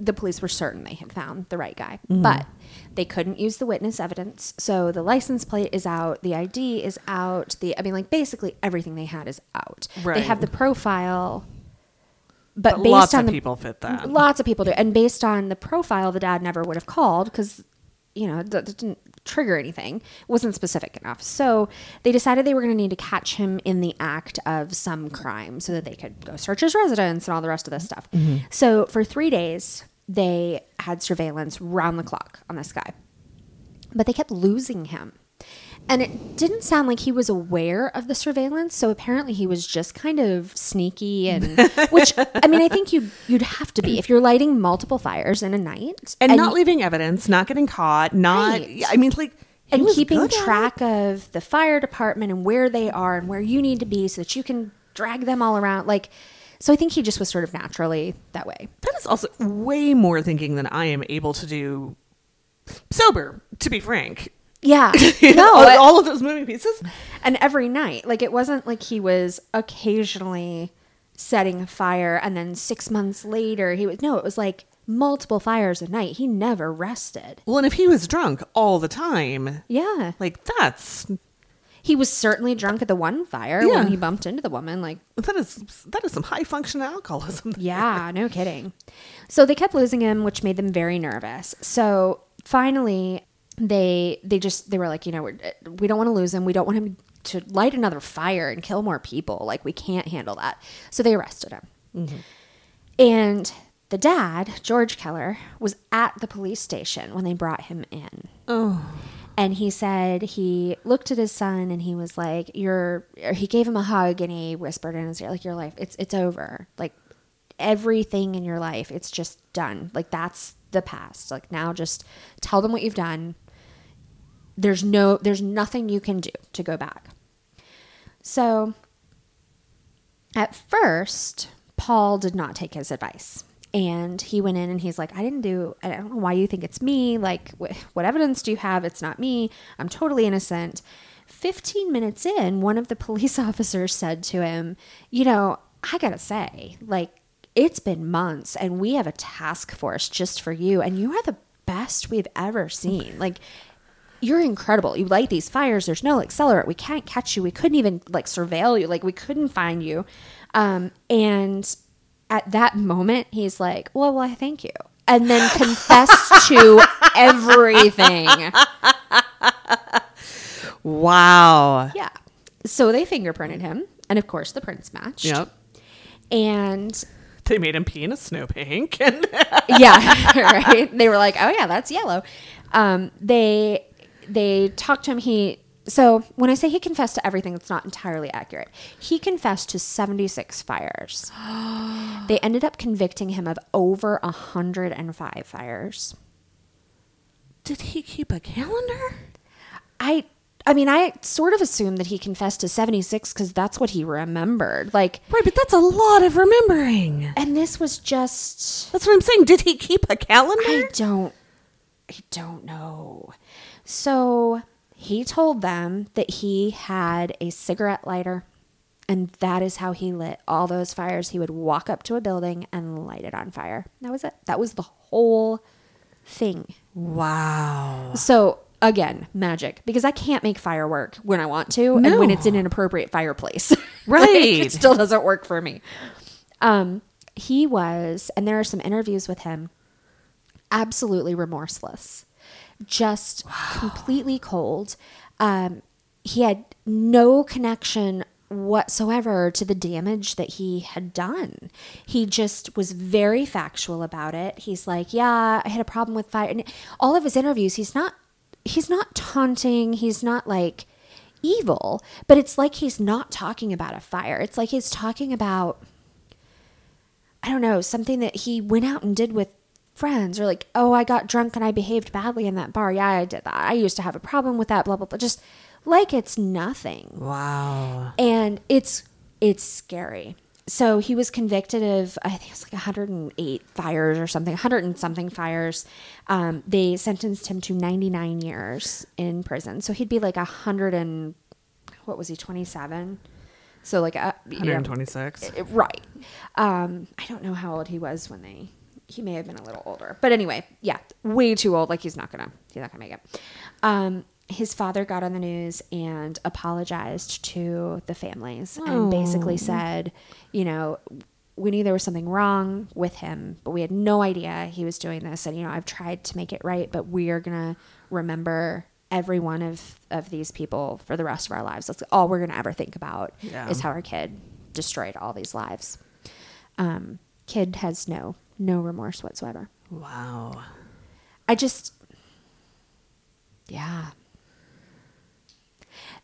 the police were certain they had found the right guy, mm-hmm. but they couldn't use the witness evidence. So the license plate is out, the ID is out, the I mean, like basically everything they had is out. They have the profile, but, But based lots on of the, people fit that. Lots of people do, and based on the profile, the dad never would have called because you know that that didn't trigger anything. It wasn't specific enough. So they decided they were going to need to catch him in the act of some crime so that they could go search his residence and all the rest of this stuff. Mm-hmm. So for three days, they had surveillance round the clock on this guy, but they kept losing him. And it didn't sound like he was aware of the surveillance, so apparently he was just kind of sneaky and which I mean I think you you'd have to be if you're lighting multiple fires in a night and, not leaving evidence, not getting caught, not." Right. I mean, like, and keeping track of the fire department and where they are and where you need to be so that you can drag them all around like so I think he just was sort of naturally that way. That is also way more thinking than I am able to do sober. To be frank, Yeah. No, all, all of those moving pieces. and every night like it wasn't like he was occasionally setting a fire and then 6 months later he was no it was like multiple fires a night he never rested Well, and if he was drunk all the time, yeah like that's he was certainly drunk at the one fire Yeah. when he bumped into the woman like that is that is some high function alcoholism. Yeah, no kidding. So they kept losing him, which made them very nervous. So finally, they they just they were like, you know, we're, we don't want to lose him. We don't want him to light another fire and kill more people. Like we can't handle that. So they arrested him. Mm-hmm. And the dad, George Keller, was at the police station when they brought him in. Oh, And he said he looked at his son and he was like, "You're." He gave him a hug and he whispered in his ear, "Like your life, it's it's over. Like everything in your life, it's just done. Like that's the past. Like now just tell them what you've done. There's no there's nothing you can do to go back. So at first, Paul did not take his advice. And he went in and he's like, I didn't do, I don't know why you think it's me. Like, wh- what evidence do you have? It's not me. I'm totally innocent. 15 minutes in, one of the police officers said to him, You know, I gotta say, like, it's been months and we have a task force just for you, and you are the best we've ever seen. Like, you're incredible. You light these fires. There's no accelerant. We can't catch you. We couldn't even like surveil you. Like we couldn't find you. Um, and at that moment, he's like, "Well, well, I thank you," and then confessed to everything. Wow. Yeah. So they fingerprinted him, and of course, the prints matched. Yep. And They made him pee in a snowbank. And yeah, right. They were like, "Oh yeah, that's yellow." Um, they they talked to him. He so when I say he confessed to everything, it's not entirely accurate. He confessed to seventy six fires. they ended up convicting him of over hundred and five fires. did he keep a calendar? I I mean, I sort of assumed that he confessed to seventy six because that's what he remembered. Like, Right, but that's a lot of remembering. and this was just That's what I'm saying. Did he keep a calendar? I don't I don't know. So he told them that he had a cigarette lighter and that is how he lit all those fires. He would walk up to a building and light it on fire. That was it. That was the whole thing. wow. So again, magic because I can't make fire work when I want to and when it's in an appropriate fireplace. Right. Like, it still doesn't work for me. Um, he was, and there are some interviews with him, absolutely remorseless, just completely cold. Um, he had no connection whatsoever to the damage that he had done. He just was very factual about it. He's like, "Yeah, I had a problem with fire." And all of his interviews, he's not he's not taunting, he's not like evil, but it's like he's not talking about a fire. It's like he's talking about I don't know, something that he went out and did with friends or like, oh, I got drunk and I behaved badly in that bar. Yeah, I did that. I used to have a problem with that, blah, blah, blah. Just like it's nothing. Wow. And it's it's scary. So he was convicted of I think it was like 108 fires or something, 100 and something fires. Um, they sentenced him to 99 years in prison. So he'd be like 100 and what was he 27? So like know, 126. uh, Right. Um, I don't know how old he was when they. He may have been a little older, but anyway, yeah, way too old. Like he's not gonna, he's not gonna make it. Um, his father got on the news and apologized to the families and basically said, you know, we knew there was something wrong with him, but we had no idea he was doing this. And you know, I've tried to make it right, but we are gonna remember every one of of these people for the rest of our lives. That's all we're gonna ever think about Yeah. is how our kid destroyed all these lives. Um, kid has no no remorse whatsoever. Wow. I just, yeah.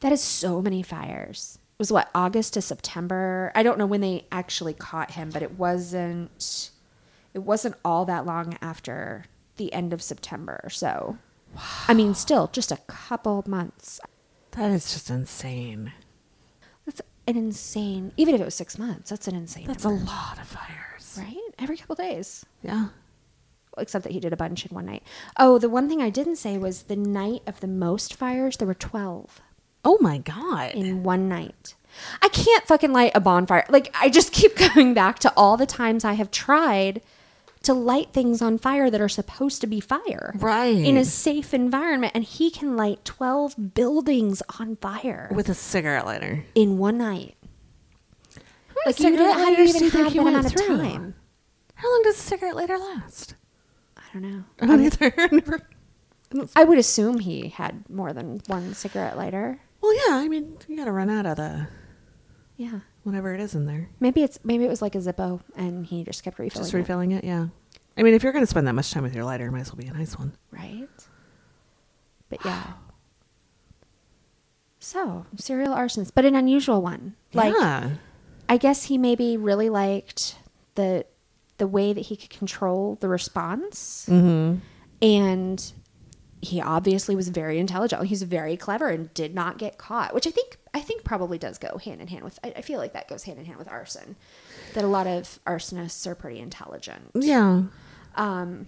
That is so many fires. It was what August to September. I don't know when they actually caught him, but it wasn't. It wasn't all that long after the end of September. So, I mean, still just a couple months. That is just insane. That's an insane. Even if it was six months, that's an insane. That's a lot of fires. Right? Every couple days. Yeah. except that he did a bunch in one night. Oh, the one thing I didn't say was the night of the most fires, there were 12 Oh my god. in one night. I can't fucking light a bonfire. Like, I just keep going back to all the times I have tried to light things on fire that are supposed to be fire. Right. In a safe environment. And he can light 12 buildings on fire With a cigarette lighter. in one night. Like, you how do you even think have he that went amount of through? time? How long does a cigarette lighter last? I don't know. I don't either. Never- I would assume he had more than one cigarette lighter. Well, yeah. I mean, you gotta run out of the Yeah. whatever it is in there. Maybe it's maybe it was like a Zippo and he just kept refilling. Just it, refilling it. Yeah. I mean, if you're gonna spend that much time with your lighter, it might as well be a nice one. right? But yeah. So, serial arsonist, but an unusual one. Like yeah. I guess he maybe really liked the the way that he could control the response. Mm-hmm. And he obviously was very intelligent. He's very clever and did not get caught, which I think I think probably does go hand in hand with. I, I feel like that goes hand in hand with arson. That a lot of arsonists are pretty intelligent Yeah. um,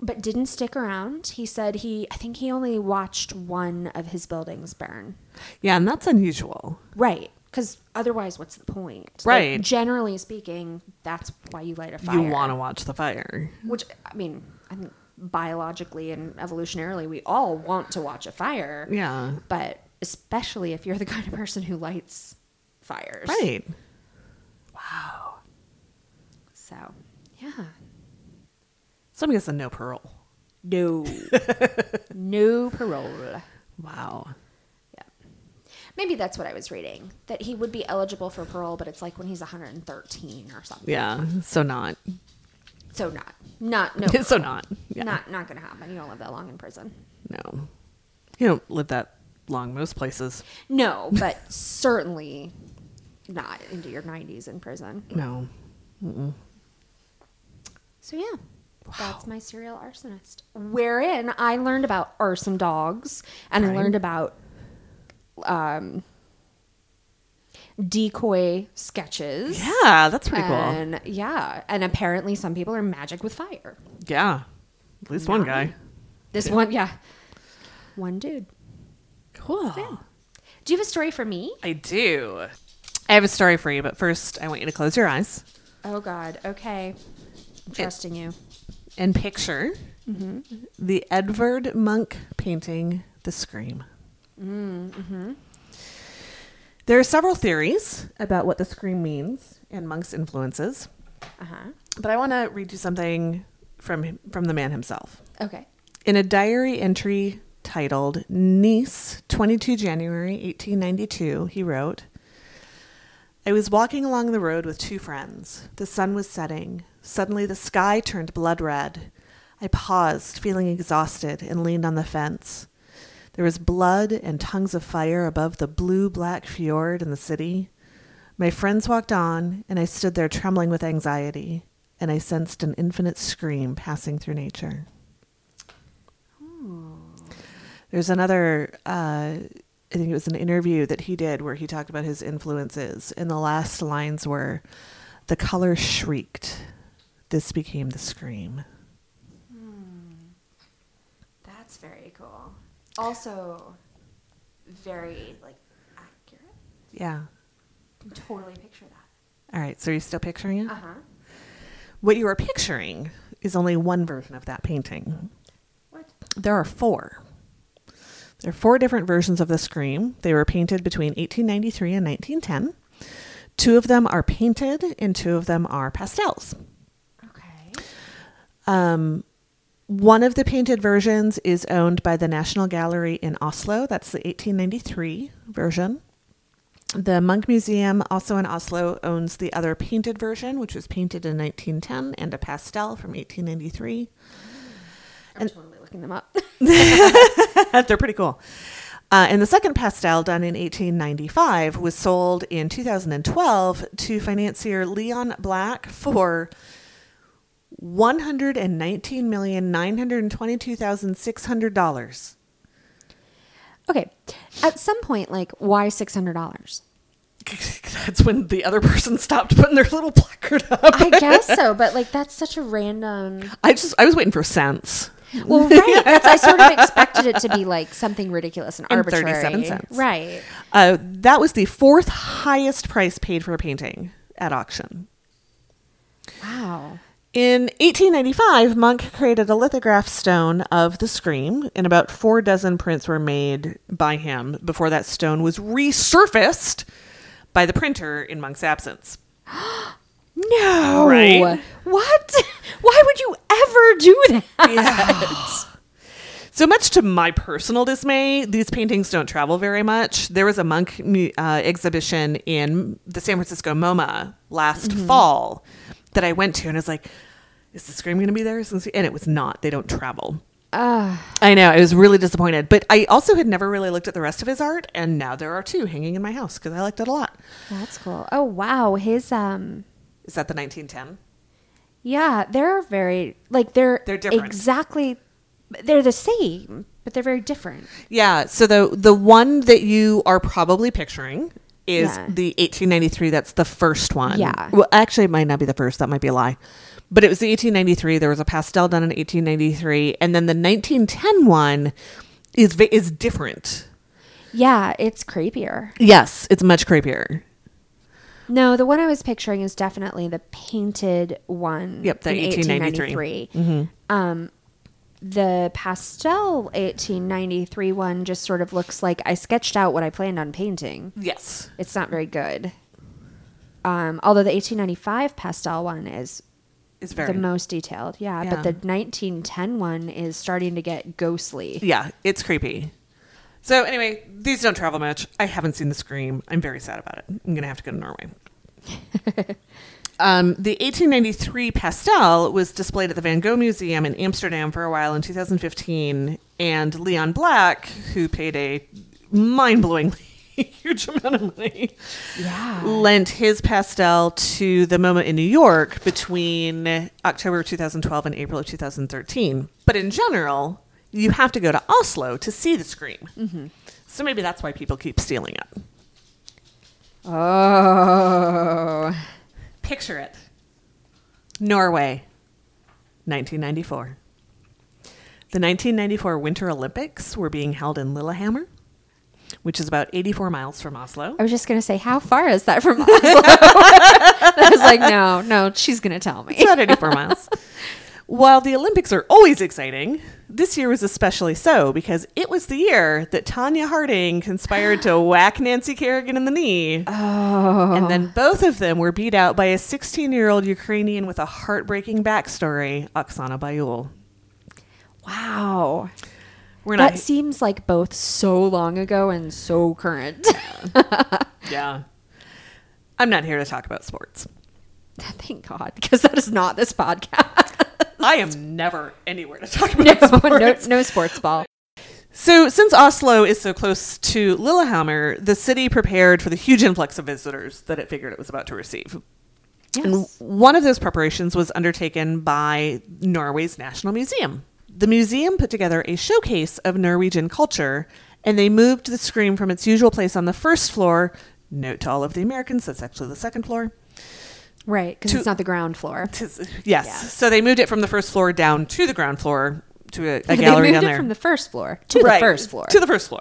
but didn't stick around. He said he, I think he only watched one of his buildings burn. Yeah, and that's unusual. Right. Because otherwise, what's the point? Like, Right. generally speaking, that's why you light a fire. You want to watch the fire. Which, I mean, I think biologically and evolutionarily, we all want to watch a fire. Yeah. But especially if you're the kind of person who lights fires. Right. Wow. So, yeah. Somebody gets a no parole. No. no parole. Wow. Maybe that's what I was reading. That he would be eligible for parole, but it's like when he's 113 or something. Yeah. So not. So not. Not no. so not. Yeah. Not not gonna happen. You don't live that long in prison. No. You don't live that long most places. No, but certainly not into your 90s in prison. No. So yeah. That's my serial arsonist. Wherein I learned about arson dogs and I learned about um decoy sketches. Yeah, that's pretty cool. Yeah, and apparently some people are magic with fire. Yeah. At least one guy. This one, yeah, one dude. Cool. Yeah. Do you have a story for me? I do. I have a story for you, but first I want you to close your eyes Oh God. Okay, I'm trusting you. and picture the Edvard Munch painting, The Scream. There are several theories about what The Scream means and Munch's influences, Uh huh. but I want to read you something from from the man himself. Okay. In a diary entry titled Nice, 22 January 1892, he wrote, I was walking along the road with two friends. The sun was setting. Suddenly the sky turned blood red. I paused, feeling exhausted, and leaned on the fence. There was blood and tongues of fire above the blue black fjord in the city. My friends walked on, and I stood there trembling with anxiety, and I sensed an infinite scream passing through nature. There's another, uh, I think it was an interview that he did where he talked about his influences, and the last lines were, "The color shrieked. This became the scream." That's very cool. Also, very like accurate. Yeah. I Can totally picture that. All right. So you're still picturing it? Uh huh. What you are picturing is only one version of that painting. What? There are four. There are four different versions of the scream. They were painted between 1893 and 1910. Two of them are painted, and two of them are pastels. Okay. Um, one of the painted versions is owned by the National Gallery in Oslo. That's the 1893 version. The Munch Museum, also in Oslo, owns the other painted version, which was painted in 1910, and a pastel from 1893. I'm totally looking them up. They're pretty cool. Uh, and the second pastel, done in 1895, was sold in 2012 to financier Leon Black for one hundred and nineteen million nine hundred and twenty-two thousand six hundred dollars. okay. At some point, like, why six hundred dollars? That's when the other person stopped putting their little placard up. I guess so, but like, that's such a random. I just I was waiting for cents. Well, right. That's, I sort of expected it to be like something ridiculous and And arbitrary. 37 cents. Right. Uh, that was the fourth highest price paid for a painting at auction. Wow. In 1895, Munch created a lithograph stone of the Scream, and about four dozen prints were made by him before that stone was resurfaced by the printer in Munch's absence. No. Right? What? Why would you ever do that? So much to my personal dismay, these paintings don't travel very much. There was a Munch uh, exhibition in the San Francisco MoMA last fall that I went to, and I was like, "Is the Scream going to be there?" Since and it was not. They don't travel. I know. I was really disappointed, but I also had never really looked at the rest of his art, and now there are two hanging in my house because I liked it a lot. That's cool. Oh wow, his um Is that the 1910? Yeah, they're very like they're They're different. Exactly, they're the same, but they're very different. Yeah. So the the one that you are probably picturing is Yeah. the 1893. That's the first one. Yeah. Well, actually, it might not be the first. That might be a lie. But it was the 1893. There was a pastel done in 1893, and then the 1910 one is is different. Yeah, it's creepier. Yes, it's much creepier. No, the one I was picturing is definitely the painted one. Yep, the in 1893. 1893. Um, the pastel 1893 one just sort of looks like I sketched out what I planned on painting. Yes. It's not very good. Um, although the 1895 pastel one is It's very the most detailed. Yeah, Yeah. but the 1910 one is starting to get ghostly. Yeah, it's creepy. So anyway, these don't travel much. I haven't seen the Scream. I'm very sad about it. I'm gonna have to go to Norway. um, the 1893 pastel was displayed at the Van Gogh Museum in Amsterdam for a while in 2015, and Leon Black, who paid a mind-blowingly huge amount of money, Yeah. lent his pastel to the MoMA in New York between October of 2012 and April of 2013. But in general, you have to go to Oslo to see the Scream. Mm-hmm. So maybe that's why people keep stealing it. Oh. Picture it Norway, 1994. The 1994 Winter Olympics were being held in Lillehammer, which is about 84 miles from Oslo. I was just going to say, how far is that from Oslo? I was like, no, no, she's going to tell me. It's about 84 miles. While the Olympics are always exciting, this year was especially so because it was the year that Tonya Harding conspired to whack Nancy Kerrigan in the knee. Oh. And then both of them were beat out by a 16 year old Ukrainian with a heartbreaking backstory, Oksana Bayul. Wow. We're That not. seems like both so long ago and so current. yeah. I'm not here to talk about sports. Thank God, because that is not this podcast. I am never anywhere to talk about no, sports. no, no sports ball. So, since Oslo is so close to Lillehammer, the city prepared for the huge influx of visitors that it figured it was about to receive. And one of those preparations was undertaken by Norway's National Museum. The museum put together a showcase of Norwegian culture, and they moved the Scream from its usual place on the first floor. Note to all of the Americans, that's actually the second floor. Right, because it's not the ground floor. Tis- yes. Yeah. So they moved it from the first floor down to the ground floor to a, a they gallery moved down it there. from the first floor to Right, the first floor. To the first floor.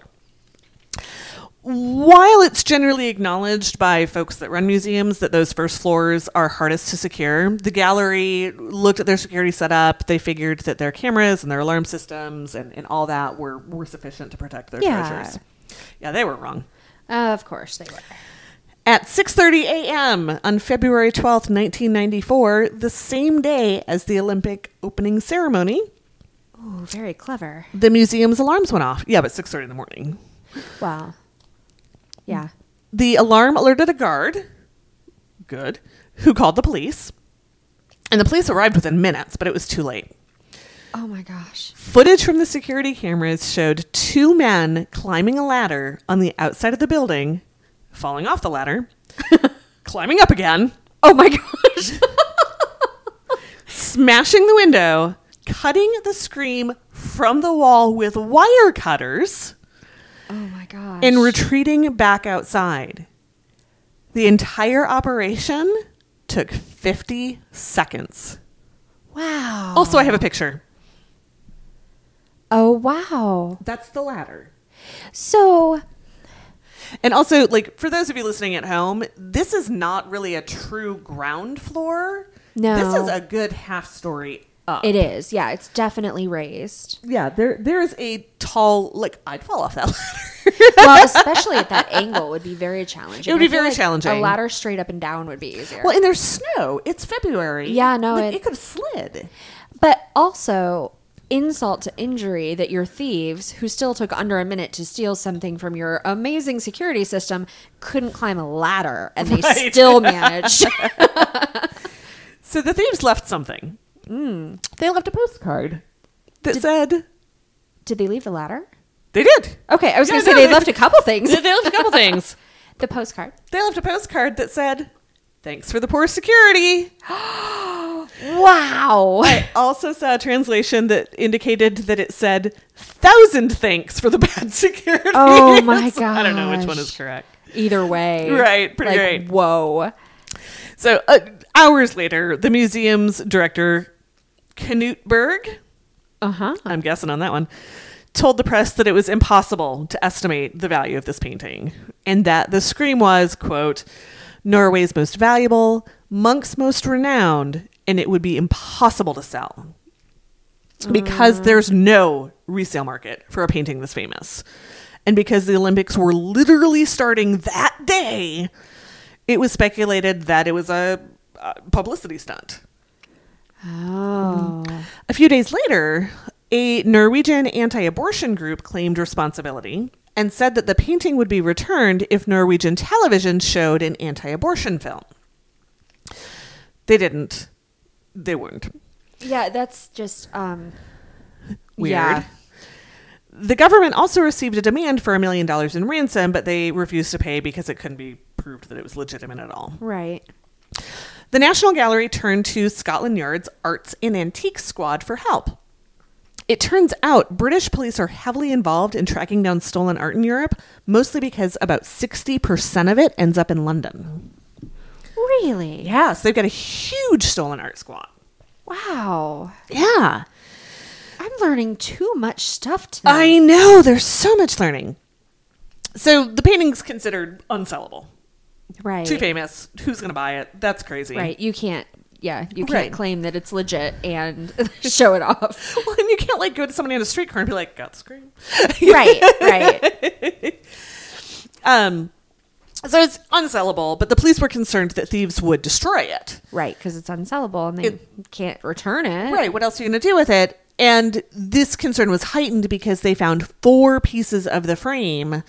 While it's generally acknowledged by folks that run museums that those first floors are hardest to secure, the gallery looked at their security setup. They figured that their cameras and their alarm systems and, and all that were, were sufficient to protect their Yeah. treasures. Yeah, they were wrong. of course they were. At 6:30 a.m. on February 12th, 1994, the same day as the Olympic opening ceremony, Oh, very clever. the museum's alarms went off. Yeah, but 6:30 in the morning. Wow. Yeah. The alarm alerted a guard, good, who called the police. And the police arrived within minutes, but it was too late. Oh my gosh. Footage from the security cameras showed two men climbing a ladder on the outside of the building, falling off the ladder, climbing up again, Oh my gosh. smashing the window, cutting the scream from the wall with wire cutters, oh my gosh. and retreating back outside. The entire operation took 50 seconds. wow. Also, I have a picture. Oh wow. That's the ladder. So And also, like, for those of you listening at home, this is not really a true ground floor. No. This is a good half story up. it is. Yeah, it's definitely raised. Yeah, there there is a tall like I'd fall off that ladder. well, especially at that angle would be very challenging. It would be very like challenging. A ladder straight up and down would be easier. well, and there's snow. It's February. Yeah, no, Like, it- it could have slid. But also, insult to injury that your thieves, who still took under a minute to steal something from your amazing security system, couldn't climb a ladder and they Right. still managed. So the thieves left something. They left a postcard that said Did they leave the ladder? they did. Okay, I was Yeah, going to say no, they they- left a couple things. They left a couple things. the postcard. They left a postcard that said, "Thanks for the poor security." Wow. I also saw a translation that indicated that it said thousand thanks for the bad security. Oh my god! I don't know which one is correct. Either way. Right, pretty like, great. Whoa. So uh, hours later, the museum's director, Knut Berg, Uh huh. I'm guessing on that one, told the press that it was impossible to estimate the value of this painting and that the scream was, quote, Norway's most valuable, Munch's most renowned, and it would be impossible to sell. Because there's no resale market for a painting this famous. And because the Olympics were literally starting that day, it was speculated that it was a, uh publicity stunt. Oh. A few days later, a Norwegian anti abortion group claimed responsibility and said that the painting would be returned if Norwegian television showed an anti abortion film. They didn't. They weren't. Yeah, that's just um Weird. Yeah. The government also received a demand for a million dollars in ransom, but they refused to pay because it couldn't be proved that it was legitimate at all. Right. The National Gallery turned to Scotland Yard's Arts and Antiques Squad for help. It turns out British police are heavily involved in tracking down stolen art in Europe, mostly because about 60% of it ends up in London. Really? Yes, they've got a huge stolen art squad. Wow. Yeah. I'm learning too much stuff tonight. I know, there's so much learning. So the painting's considered unsellable. Right. Too famous. Who's going to buy it? That's crazy. Right. You can't yeah, you can't Right. claim that it's legit and show it off. Well, and you can't like go to somebody on a street corner and be like, "Got the scream." right, right. Um, so it's unsellable, but the police were concerned that thieves would destroy it. Right, because it's unsellable and they can't return it. Right. What else are you going to do with it? And this concern was heightened because they found four pieces of the frame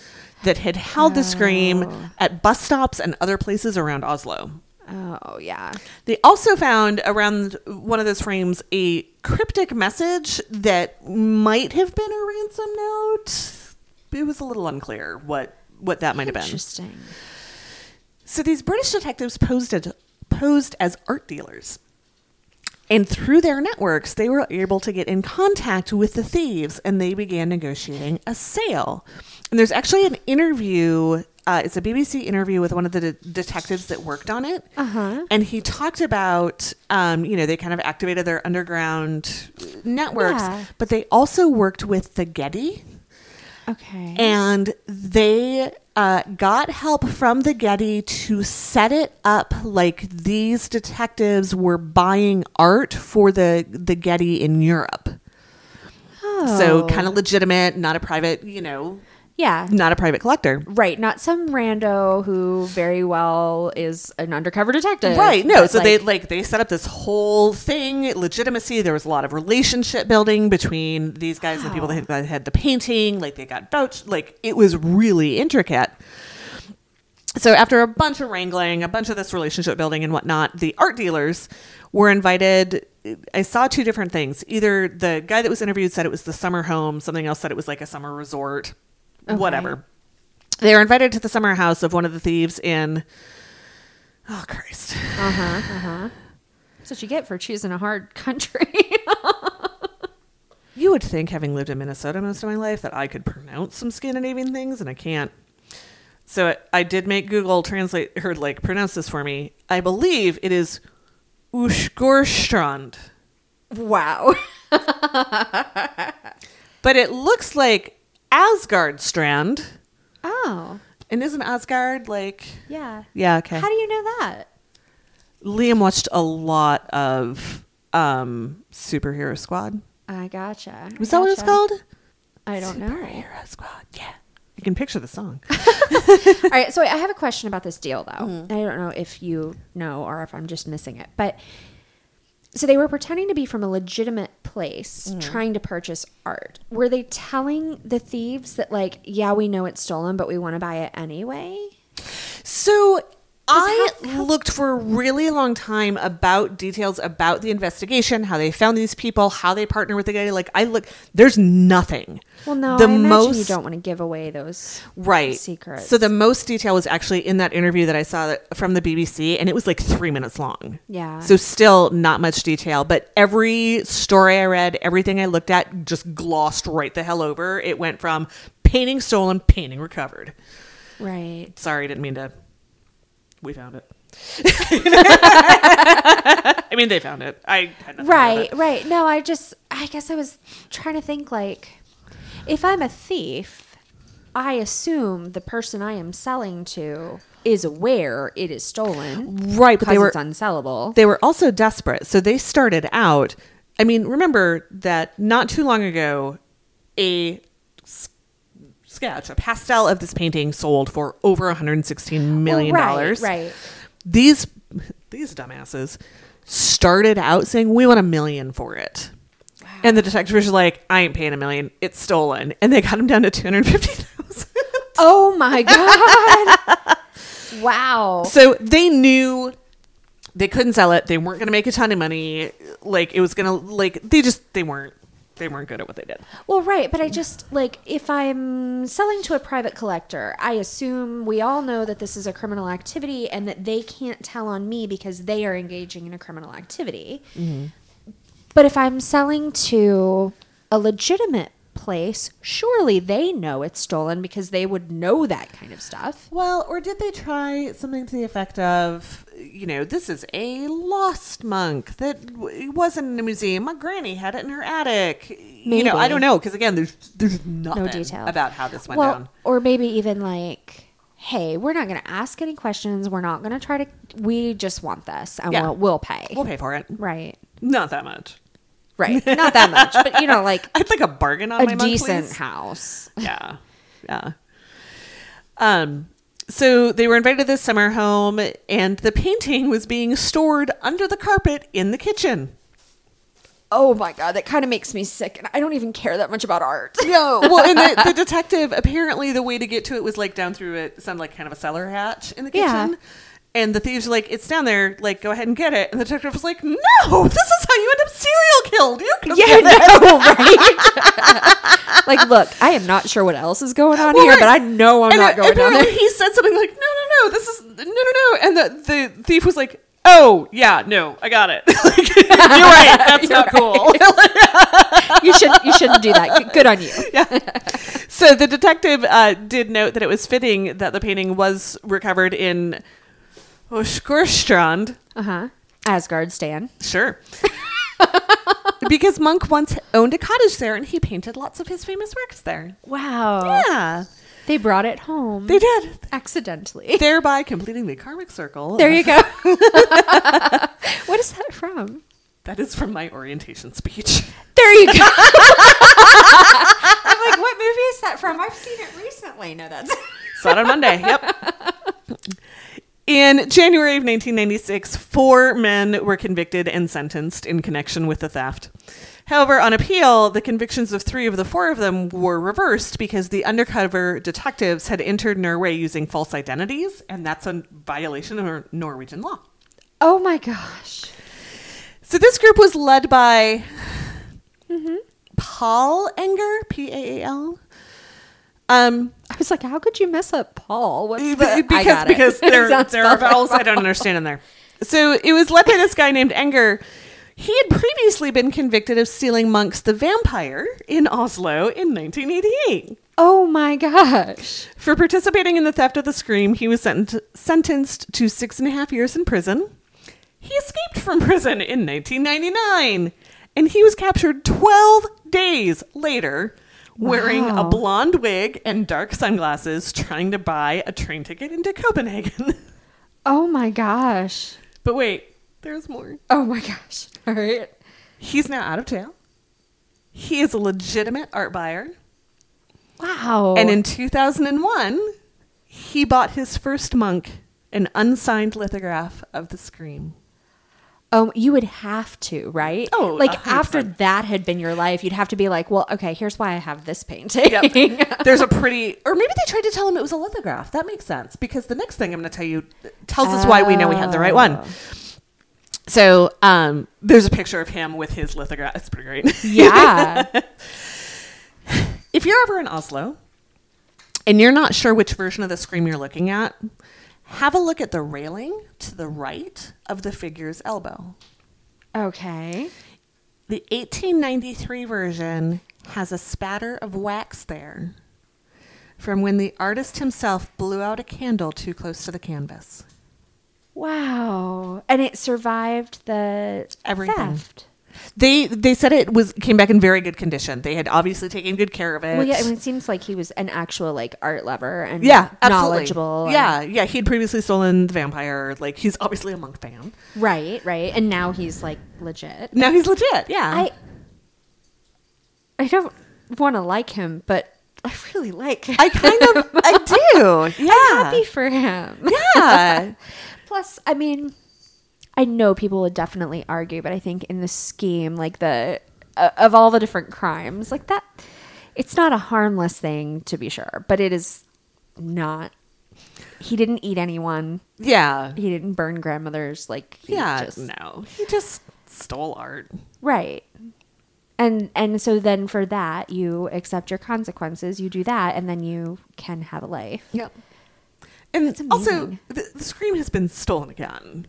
that had held the scream oh. at bus stops and other places around Oslo. Oh yeah. They also found around one of those frames a cryptic message that might have been a ransom note. It was a little unclear what what that might have been. Interesting. So these British detectives posed as, posed as art dealers. And through their networks, they were able to get in contact with the thieves and they began negotiating a sale. And there's actually an interview, uh, it's a BBC interview with one of the de- detectives that worked on it. Uh-huh. And he talked about, um, you know, they kind of activated their underground networks, Yeah. but they also worked with the Getty Okay. and they uh, got help from the Getty to set it up like these detectives were buying art for the the Getty in Europe. So Oh. kind of legitimate, not a private, you know, yeah. not a private collector. Right, not some rando who very well is an undercover detective. Right. No. So they like, like they set up this whole thing, legitimacy. There was a lot of relationship building between these guys and the people that had, that had the painting. Like they got vouched. Like it was really intricate. So after a bunch of wrangling, a bunch of this relationship building and whatnot, the art dealers were invited. I saw two different things. Either the guy that was interviewed said it was the summer home. Something else said it was like a summer resort. Okay. Whatever. They were invited to the summer house of one of the thieves in. Oh Christ. uh-huh, uh-huh. That's what you get for choosing a hard country. You would think, having lived in Minnesota most of my life, that I could pronounce some Scandinavian things, and I can't. So I, I did make Google translate her like pronounce this for me. I believe it is Ushgorstrand, wow. but it looks like Asgard Strand. Oh, And isn't Asgard like? yeah. Yeah, okay. How do you know that? Liam watched a lot of um Superhero Squad. I gotcha. Was that what it's Gotcha. called? I don't know. Superhero Squad. Yeah. You can picture the song. All right, so I have a question about this deal, though. Mm-hmm. I don't know if you know or if I'm just missing it, but so they were pretending to be from a legitimate place, Mm-hmm. trying to purchase art. Were they telling the thieves that, like, yeah, we know it's stolen, but we want to buy it anyway? So I looked for a really long time about details about the investigation, how they found these people, how they partner with the guy. Like I look, there's nothing. Well, no, the I most you don't want to give away those right secrets. So the most detail was actually in that interview that I saw that- from the BBC, and it was like three minutes long. Yeah. So still not much detail, but every story I read, everything I looked at, just glossed right the hell over. It went from painting stolen, painting recovered. right. Sorry, I didn't mean to. We found it. I mean, they found it. I had nothing to do with Right, it. right. No, I just, I guess I was trying to think like, if I'm a thief, I assume the person I am selling to is aware it is stolen Right, but because they were it's unsellable. they were also desperate. So they started out. I mean, remember that not too long ago, a s- sketch, a pastel of this painting sold for over 116 million dollars. Right, right. These these dumbasses started out saying we want a million for it. And the detective was like, I ain't paying a million. It's stolen. And they got him down to 250,000. Oh my god! wow. So they knew they couldn't sell it. They weren't going to make a ton of money. Like it was going to like they just they weren't they weren't good at what they did. Well, right, but I just like if I'm selling to a private collector, I assume we all know that this is a criminal activity and that they can't tell on me because they are engaging in a criminal activity. Mm-hmm. But if I'm selling to a legitimate place, surely they know it's stolen because they would know that kind of stuff. Well, or did they try something to the effect of, you know, this is a lost Munch that w- wasn't in a museum. My granny had it in her attic. You know, I don't know because again, there's there's nothing detail. about how this went well, down. or maybe even like, hey, we're not going to ask any questions. We're not going to try to. We just want this, and Yeah. we'll we'll pay. We'll pay for it. right, Not that much. Right, not that much, but you know, like I'd like a bargain on a my decent please. house. yeah yeah um so they were invited to this summer home and the painting was being stored under the carpet in the kitchen Oh my god, that kind of makes me sick, and I don't even care that much about art. no well and the, the detective apparently the way to get to it was like down through it some like kind of a cellar hatch in the kitchen. Yeah. And the thieves were like it's down there like go ahead and get it and the detective was like no this is how you end up serial killed you could Yeah, no, right? like, look, I am not sure what else is going on here, but I know I'm and not going down there. He said something like, "No, no, no, this is no, no, no," and the the thief was like, "Oh, yeah, no, I got it. Like, You're right. That's not cool." You should you shouldn't do that. Good- Good on you. Yeah. so the detective uh, did note that it was fitting that the painting was recovered in Oskarstrand. Uh huh. Asgard Stan. Sure. because Munch once owned a cottage there, and he painted lots of his famous works there. Wow. Yeah, They brought it home. they did. accidentally. Thereby completing the karmic circle. There you go. what is that from? That is from my orientation speech. There you go. I'm like, what movie is that from? I've seen it recently. No, that's Saw it on Monday. Yep. In January of 1996, four men were convicted and sentenced in connection with the theft. However, on appeal, the convictions of three of the four of them were reversed because the undercover detectives had entered Norway using false identities, and that's a violation of Norwegian law. Oh my gosh. So this group was led by Paul Enger, P A A L. Um, I was like, how could you mess up Paul? What's the because I got it. because It there sounds there are spelled like vowels I don't understand in there. So it was led by this guy named Enger. He had previously been convicted of stealing Munch's The Vampire in Oslo in 1988. Oh my gosh. For participating in the theft of the Scream, he was sent- sentenced to six and a half years in prison. He escaped from prison in 1999, and he was captured 12 days later wearing a blonde wig and dark sunglasses trying to buy a train ticket into Copenhagen. Oh my gosh. but wait, there's more. Oh my gosh. All right. He's now out of jail. He is a legitimate art buyer. Wow. And in 2001, he bought his first Munch an unsigned lithograph of the Scream. Oh, you would have to, right? Oh, like 100%. after that had been your life, you'd have to be like, well, okay, here's why I have this painting. There's a pretty, or maybe they tried to tell him it was a lithograph. That makes sense because the next thing I'm going to tell you tells us why we know we had the right one. So um, there's a picture of him with his lithograph. It's pretty great. yeah. if you're ever in Oslo and you're not sure which version of the scream you're looking at, have a look at the railing to the right of the figure's elbow. Okay. The 1893 version has a spatter of wax there from when the artist himself blew out a candle too close to the canvas. Wow. And it survived the Everything. theft. They they said it was came back in very good condition. They had obviously taken good care of it. Well, yeah, I mean, it seems like he was an actual like art lover and yeah, absolutely. knowledgeable. and- Yeah, yeah. He'd previously stolen the vampire. Like he's obviously a Munch fan. right, right. And now he's like legit. Now he's legit. Yeah. I I don't want to like him, but I really like him. I kind of I do. Yeah. I'm happy for him. Yeah. Plus, I mean, I know people would definitely argue, but I think in the scheme, like the uh, of all the different crimes, like that, it's not a harmless thing to be sure, but it is not. He didn't eat anyone. Yeah. He didn't burn grandmothers. Like he Yeah. just- no. He just stole art. right. And and so then for that you accept your consequences. You do that, and then you can have a life. Yep. And also, the, the scream has been stolen again.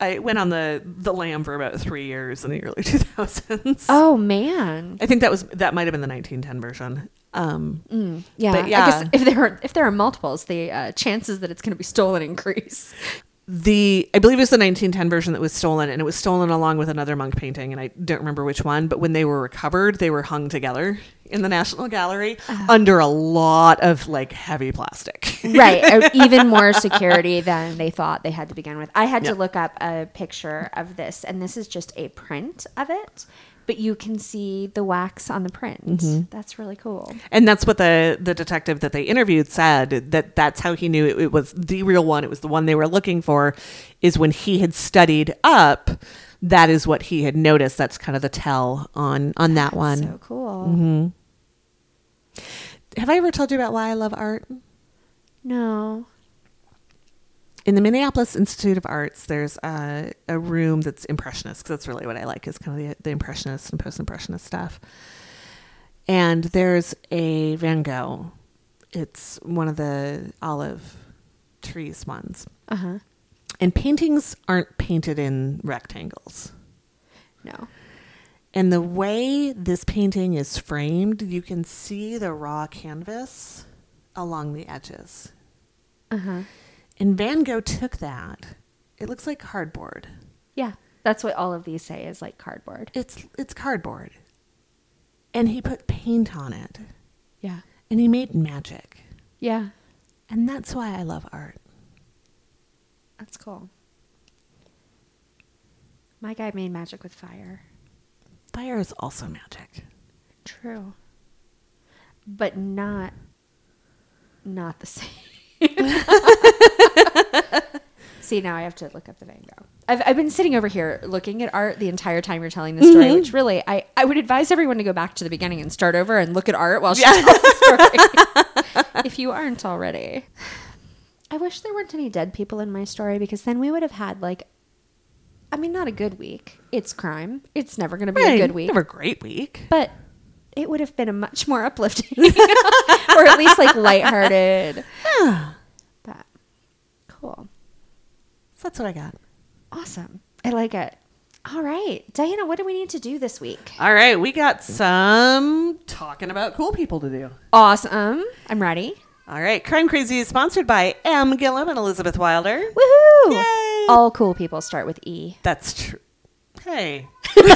I went on the the lam for about three years in the early 2000s. Oh man. I think that was that might have been the 1910 version. Um, Mm, yeah, But I yeah. guess if there are if there are multiples, the uh, chances that it's going to be stolen increase. The I believe it was the 1910 version that was stolen, and it was stolen along with another Munch painting, and I don't remember which one. But when they were recovered, they were hung together in the National Gallery under a lot of like heavy plastic. right, uh, even more security than they thought they had to begin with. I had to look up a picture of this, and this is just a print of it, but you can see the wax on the print. Mm-hmm. That's really cool. And that's what the the detective that they interviewed said that that's how he knew it, it was the real one. It was the one they were looking for. Is when he had studied up. That is what he had noticed. That's kind of the tell on on that one. So cool. Mm-hmm. Have I ever told you about why I love art? No. In the Minneapolis Institute of Arts, there's a, a room that's impressionist because that's really what I like is kind of the, the impressionist and post impressionist stuff. And there's a Van Gogh. It's one of the olive trees ones. Uh huh. And paintings aren't painted in rectangles. No. And the way this painting is framed, you can see the raw canvas along the edges. Uh huh. And Van Gogh took that. It looks like cardboard. Yeah, that's what all of these say is like cardboard. It's it's cardboard. And he put paint on it. Yeah. And he made magic. Yeah. And that's why I love art. That's cool. My guy made magic with fire. Fire is also magic. True. But not not the same. See, now I have to look up the Van Gogh. I've, I've been sitting over here looking at art the entire time you're telling the story, mm-hmm. which really, I, I would advise everyone to go back to the beginning and start over and look at art while she tells the story. if you aren't already. I wish there weren't any dead people in my story because then we would have had, like, I mean, not a good week. It's crime. It's never going to be a good week Never a great week. but it would have been a much more uplifting or at least like lighthearted. but cool. So that's what I got. Awesome. I like it. All right. Diana, what do we need to do this week? All right, we got some talking about cool people to do. Awesome. I'm ready. All right, Crime Crazy is sponsored by M. Gillum and Elizabeth Wilder. Woohoo! Yay! All cool people start with E. That's true. Hey.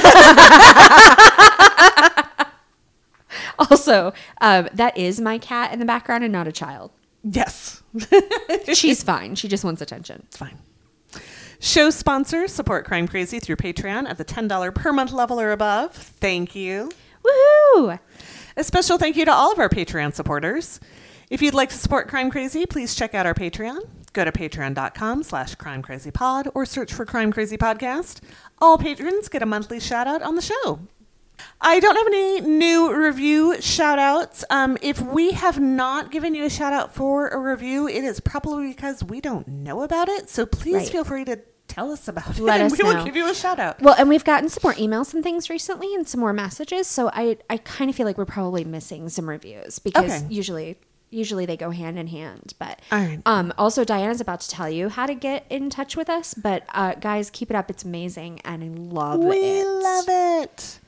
Also, um, that is my cat in the background and not a child. Yes. She's fine. She just wants attention. It's fine. Show sponsors support Crime Crazy through Patreon at the $10 per month level or above. Thank you. Woohoo! A special thank you to all of our Patreon supporters. If you'd like to support Crime Crazy, please check out our Patreon. Go to patreon.com slash crime crazy pod or search for Crime Crazy Podcast. All patrons get a monthly shout out on the show. I don't have any new review shout outs. Um, if we have not given you a shout out for a review, it is probably because we don't know about it. So please Right. feel free to tell us about it. Let and us we will give you a shout out. Well, and we've gotten some more emails and things recently and some more messages. So I, I kind of feel like we're probably missing some reviews because Okay. usually usually they go hand in hand. But right. um, also Diana's about to tell you how to get in touch with us. But uh, guys, keep it up. It's amazing and I love we it. We love it.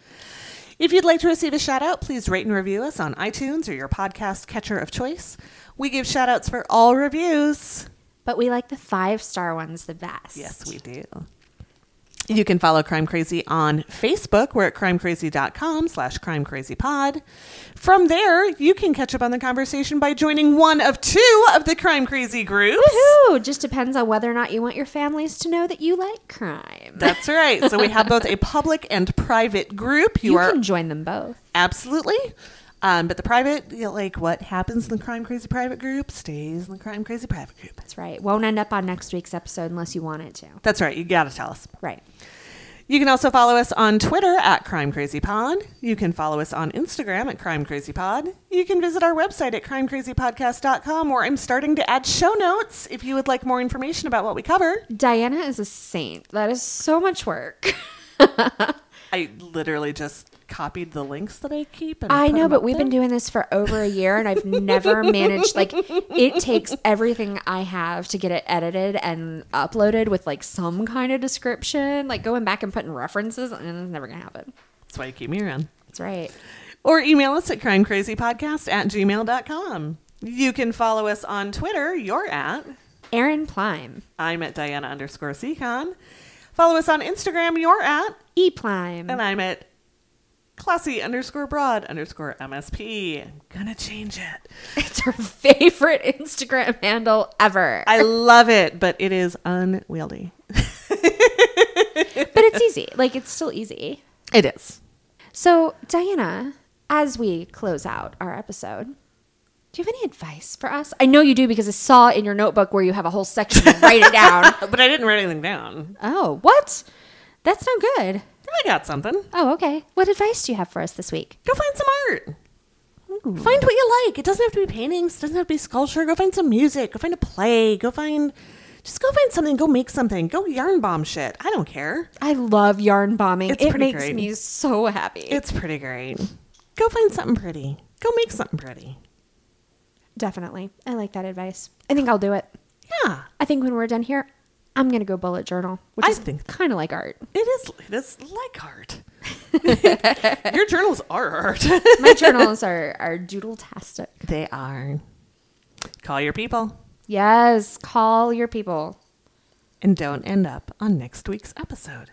If you'd like to receive a shout out, please rate and review us on iTunes or your podcast catcher of choice. We give shout outs for all reviews. But we like the five star ones the best. Yes, we do. You can follow Crime Crazy on Facebook. We're at crimecrazy.com slash crimecrazypod. From there, you can catch up on the conversation by joining one of two of the Crime Crazy groups. Woohoo! Just depends on whether or not you want your families to know that you like crime. That's right. So we have both a public and private group. You, you are can join them both. absolutely. Um, but the private, you know, like what happens in the Crime Crazy private group stays in the Crime Crazy private group. That's right. Won't end up on next week's episode unless you want it to. That's right. You got to tell us. Right. You can also follow us on Twitter at Crime Crazy Pod. You can follow us on Instagram at Crime Crazy Pod. You can visit our website at crimecrazypodcast.com where I'm starting to add show notes if you would like more information about what we cover. Diana is a saint. That is so much work. I literally just copied the links that I keep. And I know, but we've been doing this for over a year and I've never managed like it takes everything I have to get it edited and uploaded with like some kind of description, like going back and putting references and it's never gonna happen. That's why you keep me around. That's right. Or email us at crimecrazypodcast at gmail.com. You can follow us on Twitter. You're at. Aaron Plime. I'm at Diana underscore Seacon. Follow us on Instagram. You're at. E Plime. And I'm at classy underscore broad underscore MSP. I'm gonna change it. It's her favorite Instagram handle ever. I love it, but it is unwieldy. but it's easy. Like it's still easy. It is. So, Diana, as we close out our episode, do you have any advice for us? I know you do because I saw in your notebook where you have a whole section to write it down. But I didn't write anything down. Oh, what? That's no good. I got something. Oh, okay. What advice do you have for us this week? Go find some art. Find what you like. It doesn't have to be paintings. It doesn't have to be sculpture. Go find some music. Go find a play. Go find. Just go find something. Go make something. Go yarn bomb shit. I don't care. I love yarn bombing. It's it makes great. me so happy. It's pretty great. Go find something pretty. Go make something pretty. Definitely. I like that advice. I think I'll do it. Yeah. I think when we're done here, I'm going to go bullet journal, which I is think- kind of like art. It is. It is like art. Your journals are art. My journals are, are doodle-tastic. they are. Call your people Yes, call your people. and don't end up on next week's episode.